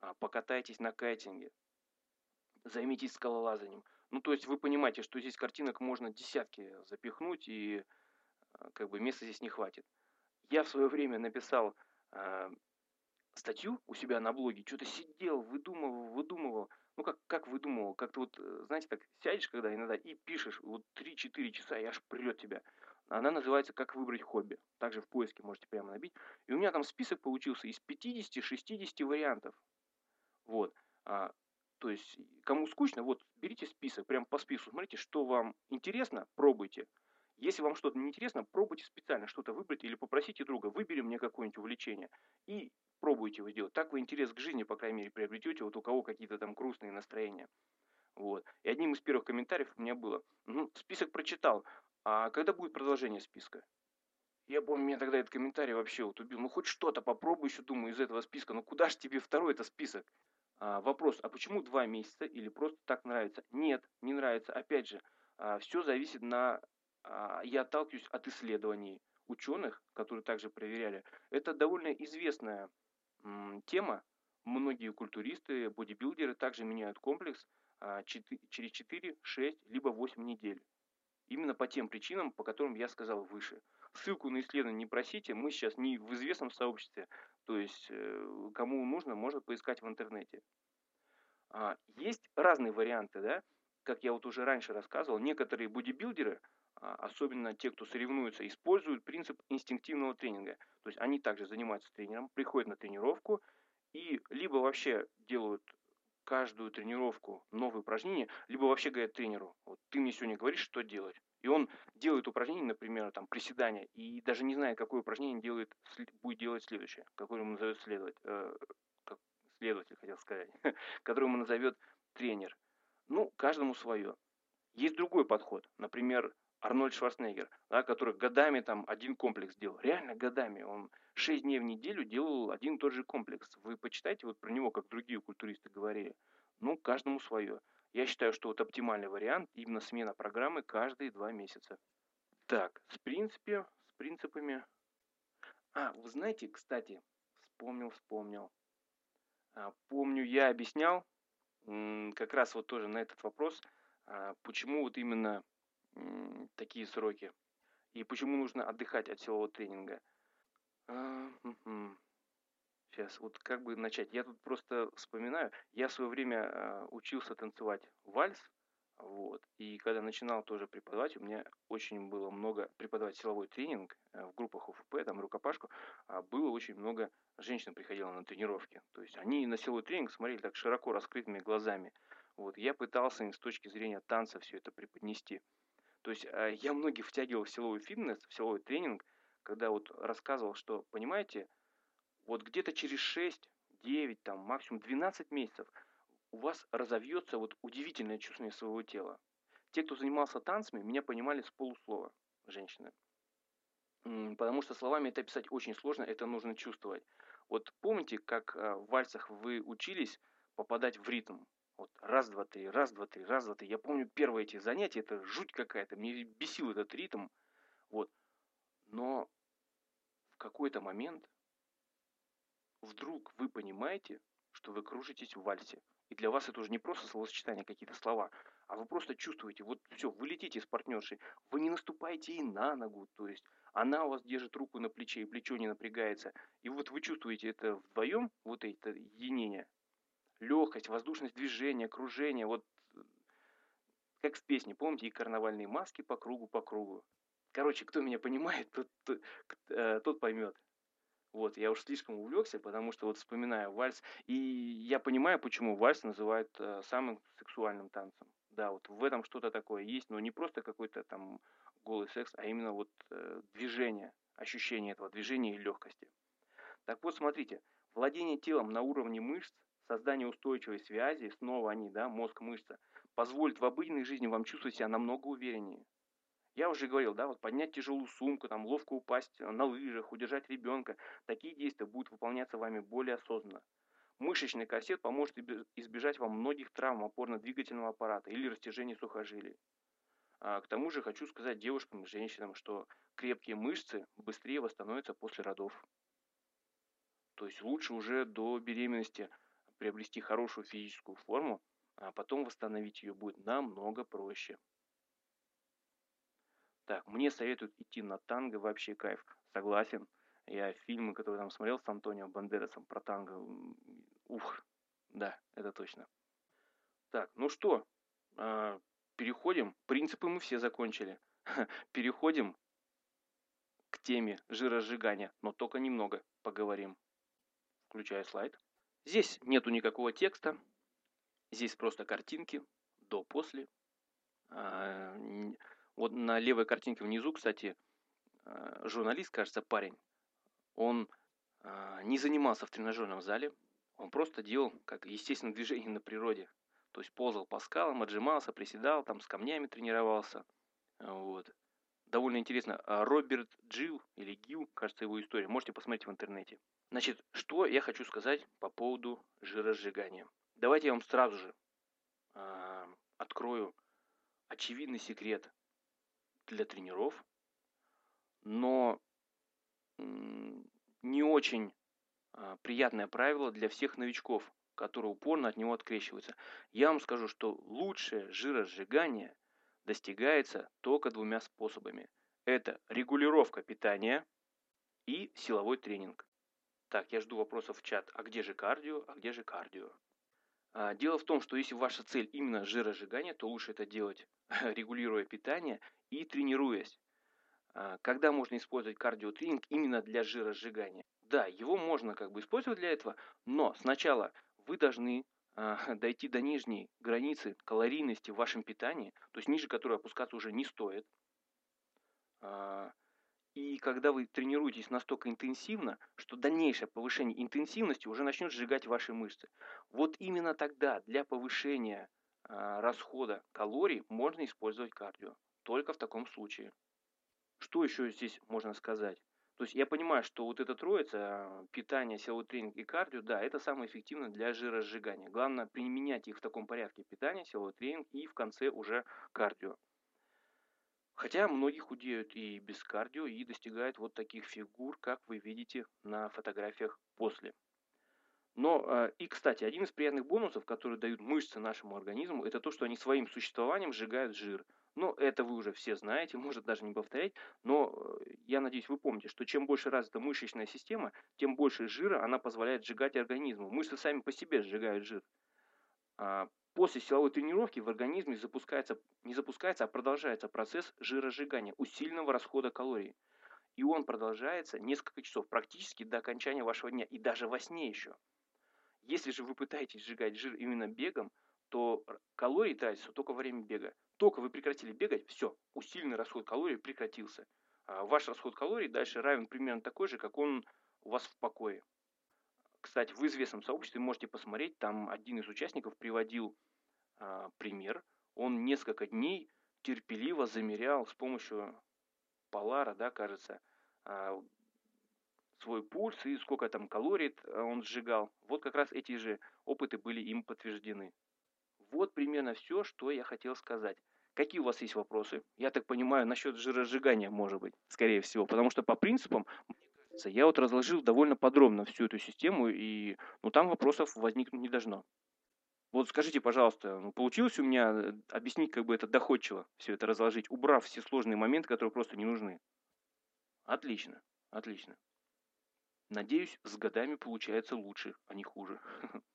а, покатайтесь на кайтинге, займитесь скалолазанием. Ну, то есть вы понимаете, что здесь картинок можно десятки запихнуть, и а, как бы места здесь не хватит. Я в свое время написал э, статью у себя на блоге, что-то сидел, выдумывал, выдумывал. Ну, как, как выдумывал? Как-то вот, э, знаете, так сядешь когда иногда и пишешь вот 3-4 часа, и аж прет тебя. Она называется «Как выбрать хобби». Также в поиске можете прямо набить. И у меня там список получился из 50-60 вариантов. Вот. А, то есть, кому скучно, вот берите список, прям по списку, смотрите, что вам интересно, пробуйте. Если вам что-то не интересно, пробуйте специально что-то выбрать или попросите друга, выбери мне какое-нибудь увлечение. И пробуйте его сделать. Так вы интерес к жизни, по крайней мере, приобретете, вот у кого какие-то там грустные настроения. Вот. И одним из первых комментариев у меня было, ну, список прочитал, а когда будет продолжение списка? Я помню, меня тогда этот комментарий вообще вот убил. Ну, хоть что-то попробуй еще, думаю, из этого списка. Ну, куда же тебе второй это список? А, вопрос, а почему два месяца или просто так нравится? Нет, не нравится. Опять же, а, все зависит на... А, я отталкиваюсь от исследований ученых, которые также проверяли. Это довольно известная тема. Многие культуристы, бодибилдеры также меняют комплекс а, 4, через 4, 6, либо 8 недель. Именно по тем причинам, по которым я сказал выше. Ссылку на исследование не просите, мы сейчас не в известном сообществе, то есть э, кому нужно, может поискать в интернете. А, есть разные варианты, да, как я вот уже раньше рассказывал, некоторые бодибилдеры, особенно те, кто соревнуются, используют принцип инстинктивного тренинга. То есть они также занимаются тренером, приходят на тренировку и либо вообще делают каждую тренировку новые упражнения, либо вообще говорят тренеру, вот ты мне сегодня говоришь, что делать. И он делает упражнение, например, там, приседания, и даже не знает, какое упражнение делает, будет делать следующее, какое ему назовет следовать, э, как следователь, хотел сказать, который ему назовет тренер. Ну, каждому свое. Есть другой подход. Например, Арнольд Шварценеггер, да, который годами там один комплекс делал. Реально годами. Он 6 дней в неделю делал один и тот же комплекс. Вы почитайте вот про него, как другие культуристы говорили. Ну, каждому свое. Я считаю, что вот оптимальный вариант именно смена программы каждые два месяца. Так, с принципе, с принципами. А, вы знаете, кстати, вспомнил, вспомнил. А, помню, я объяснял как раз вот тоже на этот вопрос, а, почему вот именно такие сроки. И почему нужно отдыхать от силового тренинга. Сейчас, вот как бы начать. Я тут просто вспоминаю. Я в свое время а, учился танцевать вальс. Вот. И когда начинал тоже преподавать, у меня очень было много преподавать силовой тренинг э, в группах УФП, там рукопашку, а было очень много женщин приходило на тренировки. То есть они на силовой тренинг смотрели так широко раскрытыми глазами. Вот. Я пытался им с точки зрения танца все это преподнести. То есть э, я многих втягивал в силовой фитнес, в силовой тренинг, когда вот рассказывал, что, понимаете, вот где-то через 6, 9, там, максимум 12 месяцев у вас разовьется вот удивительное чувствование своего тела. Те, кто занимался танцами, меня понимали с полуслова, женщины. Потому что словами это описать очень сложно, это нужно чувствовать. Вот помните, как э, в вальсах вы учились попадать в ритм? Вот раз, два, три, раз, два, три, раз, два, три. Я помню первые эти занятия, это жуть какая-то, мне бесил этот ритм. Вот. Но в какой-то момент вдруг вы понимаете, что вы кружитесь в вальсе. И для вас это уже не просто словосочетание, какие-то слова, а вы просто чувствуете, вот все, вы летите с партнершей, вы не наступаете и на ногу, то есть она у вас держит руку на плече, и плечо не напрягается. И вот вы чувствуете это вдвоем, вот это единение, легкость, воздушность движения, кружение, вот как в песне, помните, и карнавальные маски по кругу, по кругу. Короче, кто меня понимает, тот, тот, э, тот поймет. Вот, я уж слишком увлекся, потому что вот вспоминаю вальс, и я понимаю, почему вальс называют э, самым сексуальным танцем. Да, вот в этом что-то такое есть, но не просто какой-то там голый секс, а именно вот э, движение, ощущение этого движения и легкости. Так вот, смотрите, Владение телом на уровне мышц, создание устойчивой связи, снова они, да, мозг-мышца, позволит в обыденной жизни вам чувствовать себя намного увереннее. Я уже говорил, да, вот поднять тяжелую сумку, там, ловко упасть на лыжах, удержать ребенка. Такие действия будут выполняться вами более осознанно. Мышечный корсет поможет избежать вам многих травм опорно-двигательного аппарата или растяжения сухожилий. А, к тому же хочу сказать девушкам и женщинам, что крепкие мышцы быстрее восстановятся после родов. То есть лучше уже до беременности приобрести хорошую физическую форму, а потом восстановить ее будет намного проще. Так, мне советуют идти на танго, вообще кайф. Согласен. Я фильмы, которые там смотрел с Антонио Бандерасом про танго, ух, да, это точно. Так, ну что, а, переходим. Принципы мы все закончили. Переходим к теме жиросжигания, но только немного поговорим. Включаю слайд. Здесь нету никакого текста. Здесь просто картинки до-после. А, вот на левой картинке внизу, кстати, а, журналист, кажется, парень, он а, не занимался в тренажерном зале, он просто делал как естественное движение на природе. То есть ползал по скалам, отжимался, приседал, там с камнями тренировался. Вот. Довольно интересно. Роберт Джилл или Гил, кажется, его история. Можете посмотреть в интернете. Значит, что я хочу сказать по поводу жиросжигания. Давайте я вам сразу же э, открою очевидный секрет для тренеров, но не очень э, приятное правило для всех новичков, которые упорно от него открещиваются. Я вам скажу, что лучшее жиросжигание достигается только двумя способами. Это регулировка питания и силовой тренинг. Так, я жду вопросов в чат. А где же кардио? А где же кардио? А, дело в том, что если ваша цель именно жиросжигание, то лучше это делать, регулируя питание и тренируясь. А, когда можно использовать кардиотренинг именно для жиросжигания? Да, его можно как бы использовать для этого, но сначала вы должны дойти до нижней границы калорийности в вашем питании, то есть ниже которой опускаться уже не стоит. И когда вы тренируетесь настолько интенсивно, что дальнейшее повышение интенсивности уже начнет сжигать ваши мышцы. Вот именно тогда для повышения э, расхода калорий можно использовать кардио. Только в таком случае. Что еще здесь можно сказать? То есть я понимаю, что вот эта троица, питание, силовой тренинг и кардио, да, это самое эффективное для жиросжигания. Главное применять их в таком порядке. Питание, силовой тренинг и в конце уже кардио. Хотя многие худеют и без кардио и достигают вот таких фигур, как вы видите на фотографиях после. Но э, и, кстати, один из приятных бонусов, которые дают мышцы нашему организму, это то, что они своим существованием сжигают жир. Ну, это вы уже все знаете, может даже не повторять, но э, я надеюсь, вы помните, что чем больше развита мышечная система, тем больше жира она позволяет сжигать организму. Мышцы сами по себе сжигают жир. А После силовой тренировки в организме запускается, не запускается, а продолжается процесс жиросжигания, усиленного расхода калорий. И он продолжается несколько часов, практически до окончания вашего дня, и даже во сне еще. Если же вы пытаетесь сжигать жир именно бегом, то калории тратятся только во время бега. Только вы прекратили бегать, все, усиленный расход калорий прекратился. А ваш расход калорий дальше равен примерно такой же, как он у вас в покое. Кстати, в известном сообществе можете посмотреть, там один из участников приводил а, пример. Он несколько дней терпеливо замерял с помощью Полара, да, кажется, а, свой пульс и сколько там калорий он сжигал. Вот как раз эти же опыты были им подтверждены. Вот примерно все, что я хотел сказать. Какие у вас есть вопросы? Я так понимаю, насчет жиросжигания, может быть, скорее всего. Потому что по принципам, я вот разложил довольно подробно всю эту систему, и ну, там вопросов возникнуть не должно. Вот скажите, пожалуйста, ну, получилось у меня э, объяснить как бы это доходчиво, все это разложить, убрав все сложные моменты, которые просто не нужны? Отлично, отлично. Надеюсь, с годами получается лучше, а не хуже.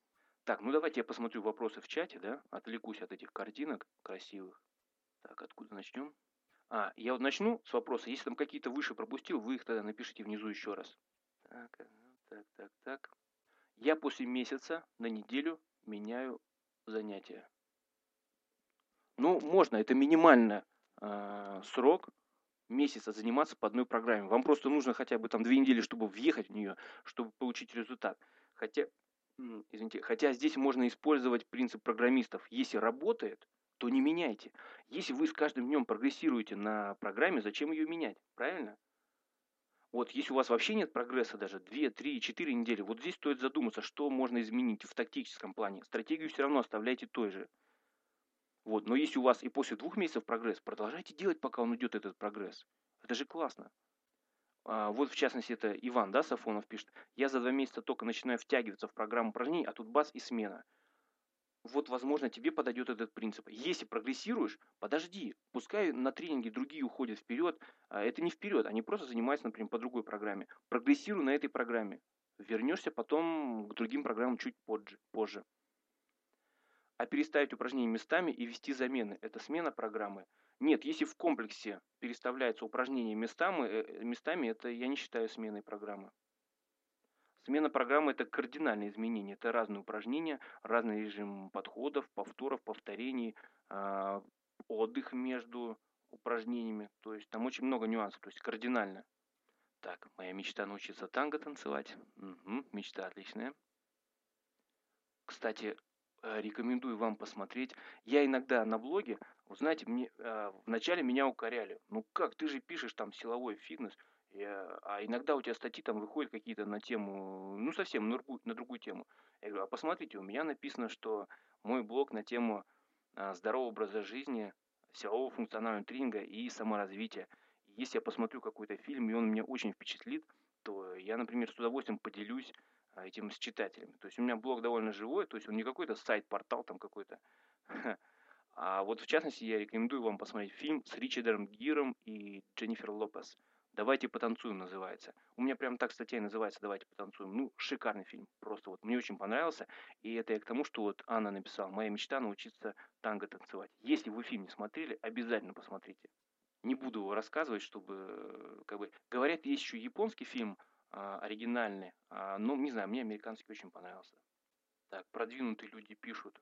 Так, ну давайте я посмотрю вопросы в чате, да? Отвлекусь от этих картинок красивых. Так, откуда начнем? А, я вот начну с вопроса. Если там какие-то выше пропустил, вы их тогда напишите внизу еще раз. Так, э, так, так, так. Я после месяца на неделю меняю занятия. Ну, можно, это минимально э, срок месяца заниматься по одной программе. Вам просто нужно хотя бы там две недели, чтобы въехать в нее, чтобы получить результат. Хотя, извините, хотя здесь можно использовать принцип программистов. Если работает, то не меняйте. Если вы с каждым днем прогрессируете на программе, зачем ее менять? Правильно? Вот если у вас вообще нет прогресса даже 2, 3, 4 недели, вот здесь стоит задуматься, что можно изменить в тактическом плане. Стратегию все равно оставляйте той же. Вот. Но если у вас и после двух месяцев прогресс, продолжайте делать, пока он идет, этот прогресс. Это же классно. А, вот в частности это Иван, да, Сафонов пишет. Я за два месяца только начинаю втягиваться в программу упражнений, а тут бац и смена вот, возможно, тебе подойдет этот принцип. Если прогрессируешь, подожди, пускай на тренинге другие уходят вперед. А это не вперед, они просто занимаются, например, по другой программе. Прогрессируй на этой программе. Вернешься потом к другим программам чуть позже. А переставить упражнения местами и ввести замены – это смена программы. Нет, если в комплексе переставляются упражнения местами, э, местами это я не считаю сменой программы. Смена программы – это кардинальное изменение. Это разные упражнения, разный режим подходов, повторов, повторений, а, отдых между упражнениями. То есть там очень много нюансов, то есть кардинально. Так, моя мечта научиться танго танцевать. Угу, мечта отличная. Кстати, э, рекомендую вам посмотреть. Я иногда на блоге, вы знаете, мне, э, вначале меня укоряли. Ну как, ты же пишешь там силовой фитнес – а иногда у тебя статьи там выходят какие-то на тему, ну совсем на другую, на другую тему. Я говорю, а посмотрите, у меня написано, что мой блог на тему а, здорового образа жизни, силового функционального тренинга и саморазвития. Если я посмотрю какой-то фильм, и он меня очень впечатлит, то я, например, с удовольствием поделюсь а, этим с читателями. То есть у меня блог довольно живой, то есть он не какой-то сайт-портал там какой-то. А вот в частности я рекомендую вам посмотреть фильм с Ричардом Гиром и Дженнифер Лопес – «Давайте потанцуем» называется. У меня прям так статья и называется «Давайте потанцуем». Ну, шикарный фильм. Просто вот мне очень понравился. И это я к тому, что вот Анна написала. Моя мечта научиться танго танцевать. Если вы фильм не смотрели, обязательно посмотрите. Не буду рассказывать, чтобы, как бы, говорят, есть еще японский фильм а, оригинальный, а, но, не знаю, мне американский очень понравился. Так, продвинутые люди пишут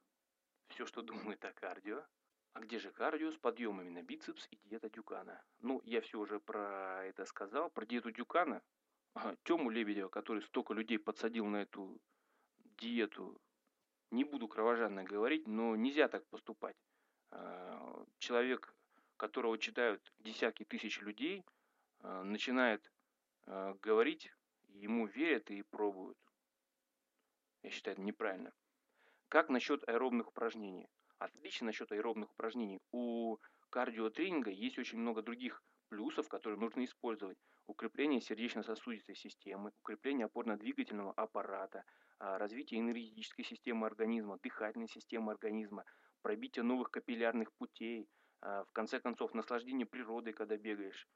все, что думают о кардио. А где же кардио с подъемами на бицепс и диета Дюкана? Ну, я все уже про это сказал. Про диету Дюкана. Тему Лебедева, который столько людей подсадил на эту диету. Не буду кровожадно говорить, но нельзя так поступать. А, человек, которого читают десятки тысяч людей, начинает говорить, ему верят и пробуют. Я считаю, это неправильно. Как насчет аэробных упражнений? Отлично насчет аэробных упражнений. У кардиотренинга есть очень много других плюсов, которые нужно использовать. Укрепление сердечно-сосудистой системы, укрепление опорно-двигательного аппарата, а, развитие энергетической системы организма, дыхательной системы организма, пробитие новых капиллярных путей, а, в конце концов, наслаждение природой, когда бегаешь.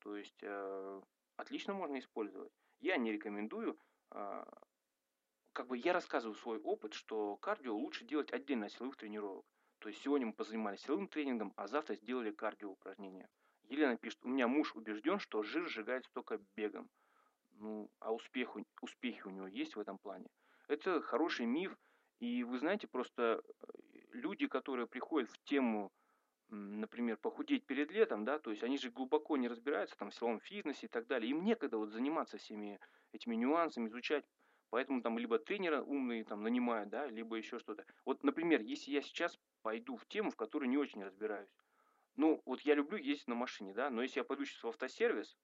То есть э, отлично можно использовать. Я не рекомендую а, как бы я рассказываю свой опыт, что кардио лучше делать отдельно от силовых тренировок. То есть сегодня мы позанимались силовым тренингом, а завтра сделали кардио упражнения. Елена пишет, у меня муж убежден, что жир сжигается только бегом. Ну, а успех, успехи у него есть в этом плане? Это хороший миф. И вы знаете, просто э, люди, которые приходят в тему, например, похудеть перед летом, да, то есть они же глубоко не разбираются там в силовом фитнесе и так далее. Им некогда вот заниматься всеми этими нюансами, изучать Поэтому там либо тренера умные там нанимают, да, либо еще что-то. Вот, например, если я сейчас пойду в тему, в которой не очень разбираюсь. Ну, вот я люблю ездить на машине, да, но если я пойду сейчас в автосервис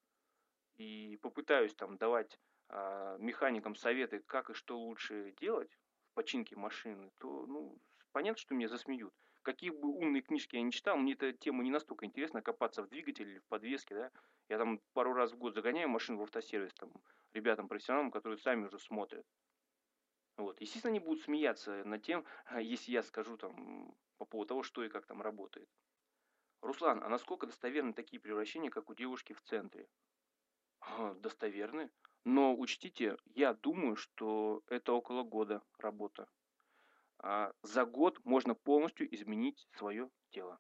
и попытаюсь там давать э, механикам советы, как и что лучше делать в починке машины, то, ну, понятно, что меня засмеют. Какие бы умные книжки я не читал, мне эта тема не настолько интересна, копаться в двигателе или в подвеске, да. Я там пару раз в год загоняю машину в автосервис, там, ребятам, профессионалам, которые сами уже смотрят. Вот. Естественно, они будут смеяться над тем, если я скажу там по поводу того, что и как там работает. Руслан, а насколько достоверны такие превращения, как у девушки в центре? Достоверны. Но учтите, я думаю, что это около года работа. А за год можно полностью изменить свое тело.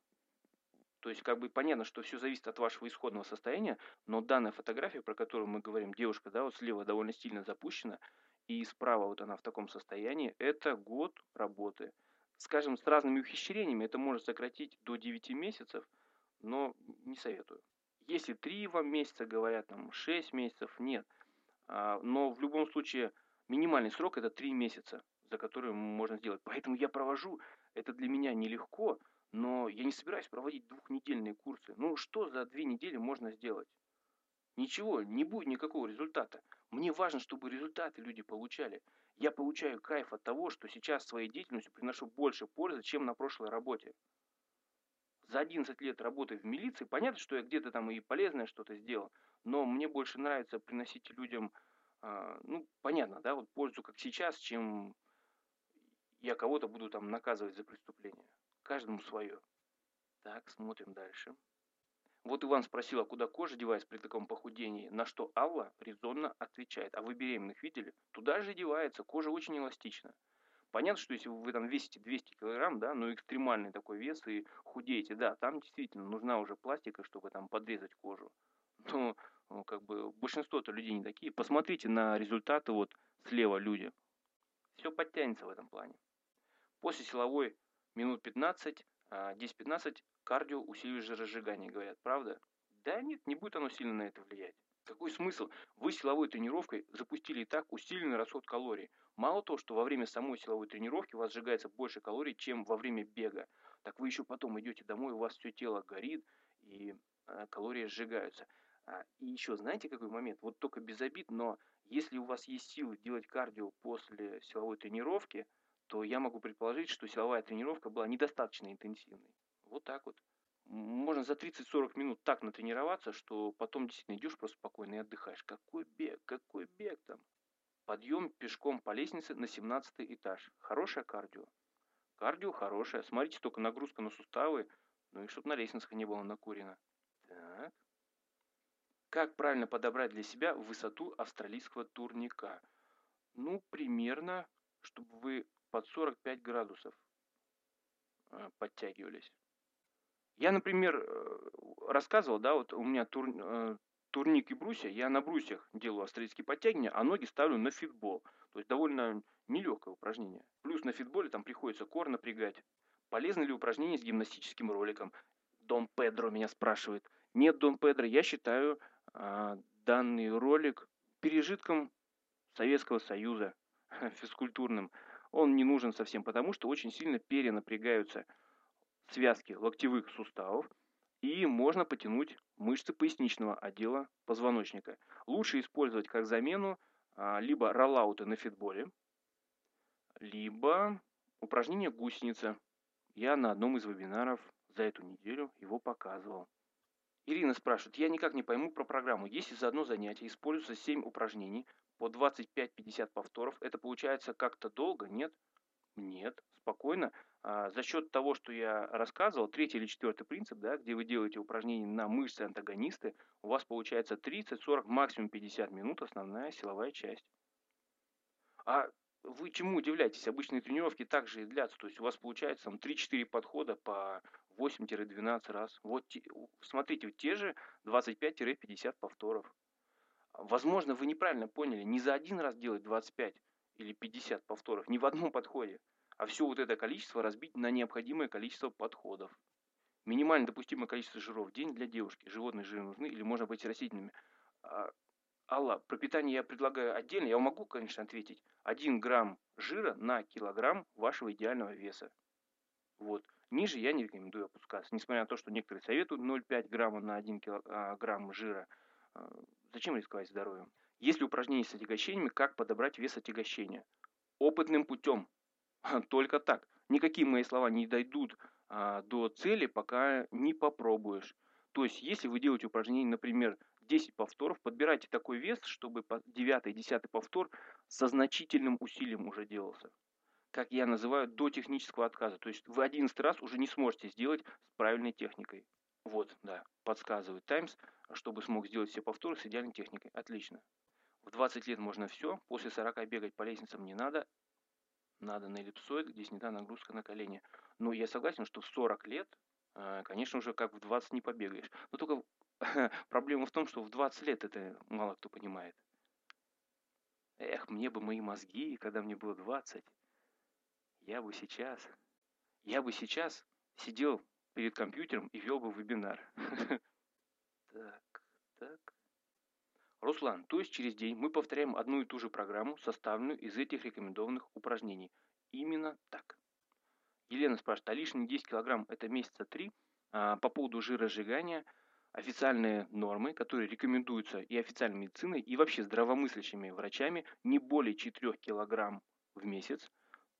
То есть, как бы понятно, что все зависит от вашего исходного состояния, но данная фотография, про которую мы говорим, девушка, да, вот слева довольно сильно запущена, и справа вот она в таком состоянии, это год работы. Скажем, с разными ухищрениями это может сократить до 9 месяцев, но не советую. Если 3 вам месяца говорят, там 6 месяцев, нет. А, но в любом случае Минимальный срок это 3 месяца, за которые можно сделать. Поэтому я провожу, это для меня нелегко, но я не собираюсь проводить двухнедельные курсы. Ну что за две недели можно сделать? Ничего, не будет никакого результата. Мне важно, чтобы результаты люди получали. Я получаю кайф от того, что сейчас своей деятельностью приношу больше пользы, чем на прошлой работе. За 11 лет работы в милиции, понятно, что я где-то там и полезное что-то сделал, но мне больше нравится приносить людям, а, ну, понятно, да, вот пользу как сейчас, чем я кого-то буду там наказывать за преступление. Каждому свое. Так, смотрим дальше. Вот Иван спросил, а куда кожа девается при таком похудении, на что Алла резонно отвечает, а вы беременных видели? Туда же девается, кожа очень эластична. Понятно, что если вы там весите 200 килограмм, да, но экстремальный такой вес и худеете, да, там действительно нужна уже пластика, чтобы там подрезать кожу. Но ну, как бы большинство-то людей не такие. Посмотрите на результаты вот слева люди. Все подтянется в этом плане. После силовой минут 15, 10-15 а, кардио усиливает жиросжигание, говорят, правда? Да нет, не будет оно сильно на это влиять. Какой смысл? Вы силовой тренировкой запустили и так усиленный расход калорий. Мало того, что во время самой силовой тренировки у вас сжигается больше калорий, чем во время бега. Так вы еще потом идете домой, у вас все тело горит, и э, калории сжигаются. А, и еще, знаете какой момент? Вот только без обид, но если у вас есть силы делать кардио после силовой тренировки – то я могу предположить, что силовая тренировка была недостаточно интенсивной. Вот так вот. Можно за 30-40 минут так натренироваться, что потом действительно идешь просто спокойно и отдыхаешь. Какой бег, какой бег там. Подъем пешком по лестнице на 17 этаж. Хорошее кардио. Кардио хорошее. Смотрите, только нагрузка на суставы. Ну и чтобы на лестницах не было накурено. Так. Как правильно подобрать для себя высоту австралийского турника? Ну, примерно, чтобы вы под 45 градусов э, подтягивались. Я, например, э, рассказывал, да, вот у меня тур, э, турник и брусья, я на брусьях делаю австралийские подтягивания, а ноги ставлю на фитбол. То есть довольно нелегкое упражнение. Плюс на фитболе там приходится кор напрягать. Полезно ли упражнение с гимнастическим роликом? Дон Педро меня спрашивает. Нет, Дон Педро, я считаю а, данный ролик пережитком Советского Союза физкультурным он не нужен совсем, потому что очень сильно перенапрягаются связки локтевых суставов, и можно потянуть мышцы поясничного отдела позвоночника. Лучше использовать как замену а, либо роллауты на фитболе, либо упражнение гусеница. Я на одном из вебинаров за эту неделю его показывал. Ирина спрашивает, я никак не пойму про программу. Если за одно занятие используется 7 упражнений, по 25-50 повторов. Это получается как-то долго? Нет? Нет, спокойно. А, за счет того, что я рассказывал, третий или четвертый принцип, да, где вы делаете упражнения на мышцы антагонисты, у вас получается 30, 40, максимум 50 минут основная силовая часть. А вы чему удивляетесь? Обычные тренировки также и длятся. То есть у вас получается там 3-4 подхода по 8-12 раз. Вот смотрите, вот те же 25-50 повторов. Возможно, вы неправильно поняли, не за один раз делать 25 или 50 повторов, не в одном подходе, а все вот это количество разбить на необходимое количество подходов. Минимально допустимое количество жиров в день для девушки. Животные жиры нужны или можно быть растительными. А, Алла, про питание я предлагаю отдельно. Я могу, конечно, ответить. 1 грамм жира на килограмм вашего идеального веса. Вот. Ниже я не рекомендую опускаться. Несмотря на то, что некоторые советуют 0,5 грамма на 1 килограмм жира. Зачем рисковать здоровьем? Есть ли упражнения с отягощениями, как подобрать вес отягощения? Опытным путем. Только так. Никакие мои слова не дойдут а, до цели, пока не попробуешь. То есть, если вы делаете упражнение, например, 10 повторов, подбирайте такой вес, чтобы 9-10 повтор со значительным усилием уже делался. Как я называю, до технического отказа. То есть вы 11 раз уже не сможете сделать с правильной техникой. Вот, да, подсказывает Таймс, чтобы смог сделать все повторы с идеальной техникой. Отлично. В 20 лет можно все, после 40 бегать по лестницам не надо, надо на эллипсоид, где снята нагрузка на колени. Но я согласен, что в 40 лет, э, конечно, уже как в 20 не побегаешь. Но только проблема в том, что в 20 лет это мало кто понимает. Эх, мне бы мои мозги, когда мне было 20. Я бы сейчас, я бы сейчас сидел перед компьютером и вел бы вебинар. Так, так. Руслан, то есть через день мы повторяем одну и ту же программу, составленную из этих рекомендованных упражнений. Именно так. Елена спрашивает, а лишние 10 килограмм это месяца 3? А, по поводу жиросжигания официальные нормы, которые рекомендуются и официальной медициной, и вообще здравомыслящими врачами, не более 4 килограмм в месяц.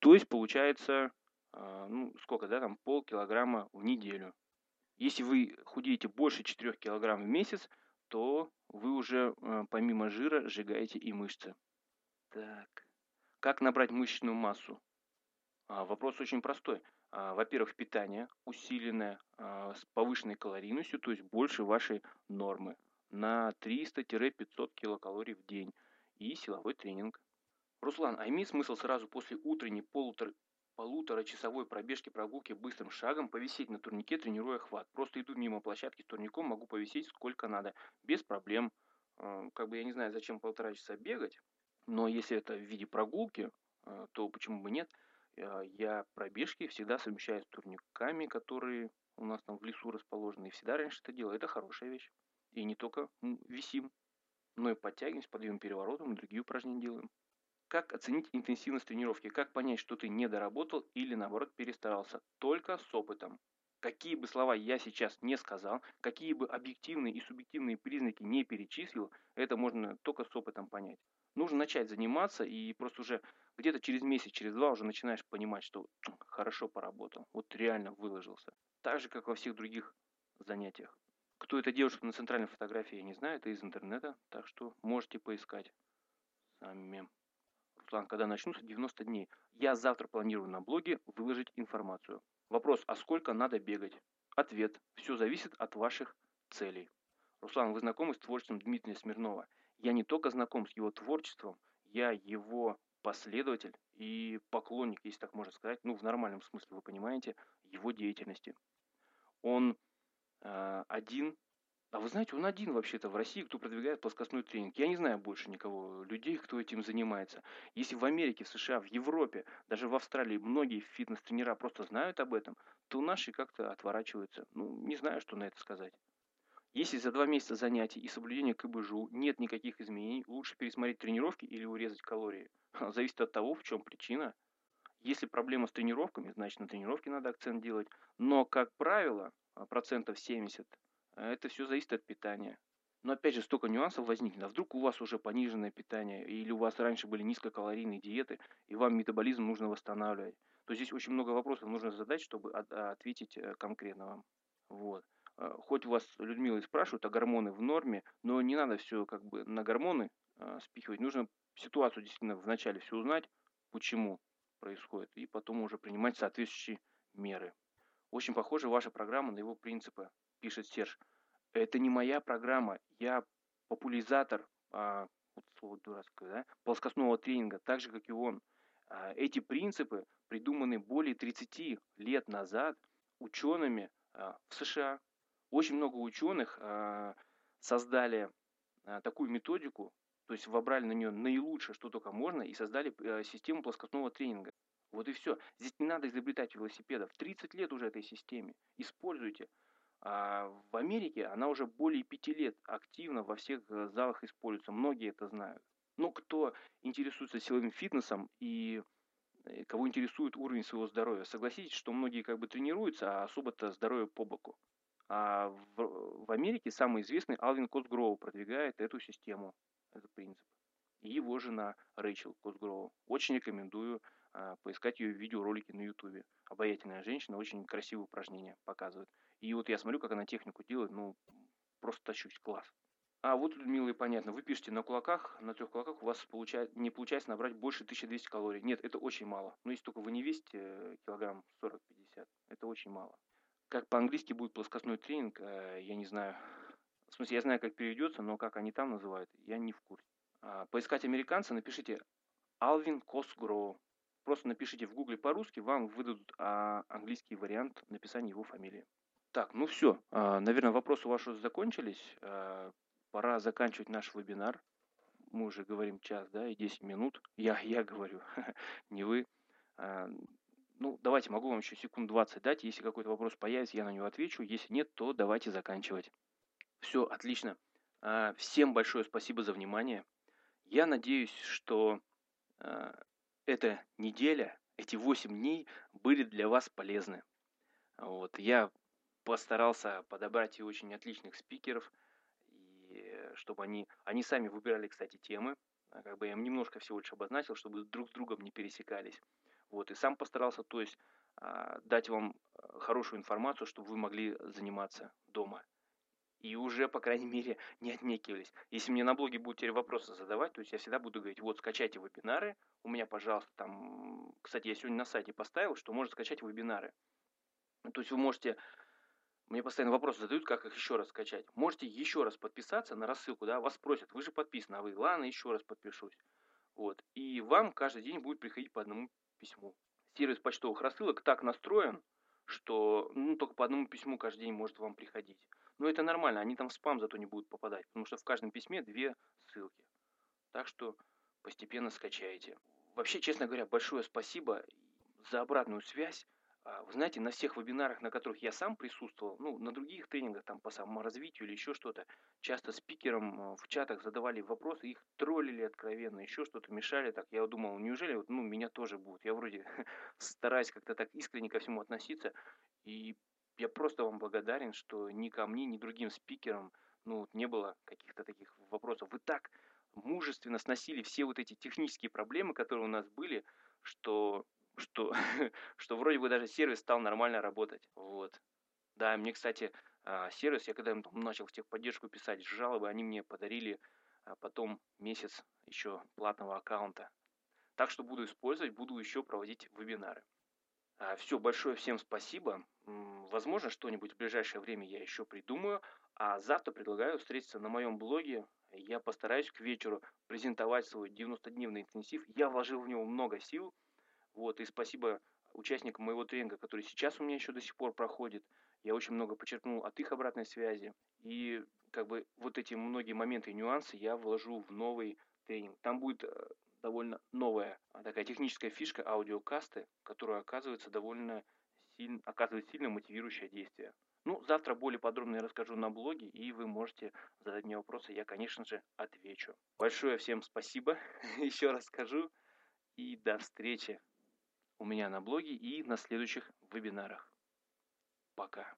То есть получается, ну, сколько, да, там полкилограмма в неделю. Если вы худеете больше 4 килограмм в месяц, то вы уже э, помимо жира сжигаете и мышцы. Так. Как набрать мышечную массу? А, вопрос очень простой. А, во-первых, питание усиленное а, с повышенной калорийностью, то есть больше вашей нормы на 300-500 килокалорий в день и силовой тренинг. Руслан, а имеет смысл сразу после утренней полутора, полуторачасовой пробежки прогулки быстрым шагом повисеть на турнике, тренируя хват. Просто иду мимо площадки с турником, могу повисеть сколько надо, без проблем. А, как бы я не знаю, зачем полтора часа бегать, но если это в виде прогулки, а, то почему бы нет? А, я пробежки всегда совмещаю с турниками, которые у нас там в лесу расположены. И всегда раньше это делал. Это хорошая вещь. И не только висим, но и подтягиваемся, подъем переворотом и другие упражнения делаем. Как оценить интенсивность тренировки? Как понять, что ты не доработал или наоборот перестарался? Только с опытом. Какие бы слова я сейчас не сказал, какие бы объективные и субъективные признаки не перечислил, это можно только с опытом понять. Нужно начать заниматься и просто уже где-то через месяц, через два уже начинаешь понимать, что хорошо поработал, вот реально выложился. Так же, как во всех других занятиях. Кто эта девушка на центральной фотографии, я не знаю, это из интернета, так что можете поискать сами план, когда начнутся 90 дней. Я завтра планирую на блоге выложить информацию. Вопрос, а сколько надо бегать? Ответ, все зависит от ваших целей. Руслан, вы знакомы с творчеством Дмитрия Смирнова? Я не только знаком с его творчеством, я его последователь и поклонник, если так можно сказать, ну в нормальном смысле, вы понимаете, его деятельности. Он э, один а вы знаете, он один вообще-то в России, кто продвигает плоскостной тренинг. Я не знаю больше никого, людей, кто этим занимается. Если в Америке, в США, в Европе, даже в Австралии многие фитнес-тренера просто знают об этом, то наши как-то отворачиваются. Ну, не знаю, что на это сказать. Если за два месяца занятий и соблюдения КБЖУ нет никаких изменений, лучше пересмотреть тренировки или урезать калории. Зависит от того, в чем причина. Если проблема с тренировками, значит на тренировке надо акцент делать. Но, как правило, процентов 70 а это все зависит от питания. Но опять же, столько нюансов возникнет. А вдруг у вас уже пониженное питание, или у вас раньше были низкокалорийные диеты, и вам метаболизм нужно восстанавливать. То здесь очень много вопросов нужно задать, чтобы ответить э, конкретно вам. Вот. А, хоть у вас, Людмила, и спрашивают, а гормоны в норме, но не надо все как бы на гормоны а, спихивать. Нужно ситуацию действительно вначале все узнать, почему происходит, и потом уже принимать соответствующие меры. Очень похожа ваша программа на его принципы, пишет Серж. Это не моя программа, я популяризатор, а, вот слово дурацкое, да, плоскостного тренинга, так же, как и он. А, эти принципы придуманы более 30 лет назад учеными а, в США. Очень много ученых а, создали а, такую методику, то есть вобрали на нее наилучшее, что только можно, и создали а, систему плоскостного тренинга. Вот и все. Здесь не надо изобретать велосипедов. 30 лет уже этой системе. Используйте. А в Америке она уже более пяти лет активно во всех э, залах используется. Многие это знают. Но кто интересуется силовым фитнесом и э, кого интересует уровень своего здоровья, согласитесь, что многие как бы тренируются, а особо-то здоровье по боку. А в, в Америке самый известный Алвин Косгроу продвигает эту систему, этот принцип. И его жена Рэйчел Косгроу. Очень рекомендую а, поискать ее видеоролики на ютубе. Обаятельная женщина, очень красивые упражнения показывает. И вот я смотрю, как она технику делает, ну, просто тащусь, класс. А вот, милые, понятно, вы пишете на кулаках, на трех кулаках у вас получает, не получается набрать больше 1200 калорий. Нет, это очень мало. Но если только вы не весите э, килограмм 40-50, это очень мало. Как по-английски будет плоскостной тренинг, э, я не знаю. В смысле, я знаю, как переведется, но как они там называют, я не в курсе. А, поискать американца, напишите Алвин Косгроу. Просто напишите в гугле по-русски, вам выдадут а, английский вариант написания его фамилии. Так, ну все. А, наверное, вопросы ваши закончились. А, пора заканчивать наш вебинар. Мы уже говорим час, да, и 10 минут. Я, я говорю, не вы. А, ну, давайте, могу вам еще секунд 20 дать. Если какой-то вопрос появится, я на него отвечу. Если нет, то давайте заканчивать. Все, отлично. Всем большое спасибо за внимание. Я надеюсь, что эта неделя, эти 8 дней были для вас полезны. Вот, я постарался подобрать и очень отличных спикеров, и чтобы они, они сами выбирали, кстати, темы, а, как бы я им немножко всего лишь обозначил, чтобы друг с другом не пересекались. Вот, и сам постарался, то есть, дать вам хорошую информацию, чтобы вы могли заниматься дома и уже, по крайней мере, не отнекивались. Если мне на блоге будут теперь вопросы задавать, то есть я всегда буду говорить, вот, скачайте вебинары, у меня, пожалуйста, там, кстати, я сегодня на сайте поставил, что можно скачать вебинары. То есть вы можете, мне постоянно вопросы задают, как их еще раз скачать. Можете еще раз подписаться на рассылку, да, вас просят, вы же подписаны, а вы, ладно, еще раз подпишусь. Вот, и вам каждый день будет приходить по одному письму. Сервис почтовых рассылок так настроен, что ну, только по одному письму каждый день может вам приходить. Но это нормально, они там в спам зато не будут попадать, потому что в каждом письме две ссылки. Так что постепенно скачайте. Вообще, честно говоря, большое спасибо за обратную связь. А, вы знаете, на всех вебинарах, на которых я сам присутствовал, ну, на других тренингах там по саморазвитию или еще что-то, часто спикерам а, в чатах задавали вопросы, их троллили откровенно, еще что-то мешали. Так я думал, неужели вот, ну, меня тоже будут? Я вроде стараюсь как-то так искренне ко всему относиться. И я просто вам благодарен, что ни ко мне, ни другим спикерам ну, не было каких-то таких вопросов. Вы так мужественно сносили все вот эти технические проблемы, которые у нас были, что, что, что вроде бы даже сервис стал нормально работать. Вот. Да, мне, кстати, а, сервис, я когда начал в техподдержку писать жалобы, они мне подарили а, потом месяц еще платного аккаунта. Так что буду использовать, буду еще проводить вебинары. А, Все, большое всем спасибо. Возможно, что-нибудь в ближайшее время я еще придумаю. А завтра предлагаю встретиться на моем блоге. Я постараюсь к вечеру презентовать свой 90-дневный интенсив. Я вложил в него много сил. Вот, и спасибо участникам моего тренинга, который сейчас у меня еще до сих пор проходит. Я очень много почерпнул от их обратной связи. И как бы вот эти многие моменты и нюансы я вложу в новый тренинг. Там будет э, довольно новая а, такая техническая фишка аудиокасты, которая оказывается довольно сильно, оказывает сильно мотивирующее действие. Ну, завтра более подробно я расскажу на блоге, и вы можете задать мне вопросы, я, конечно же, отвечу. Большое всем спасибо, еще раз скажу, и до встречи у меня на блоге и на следующих вебинарах. Пока.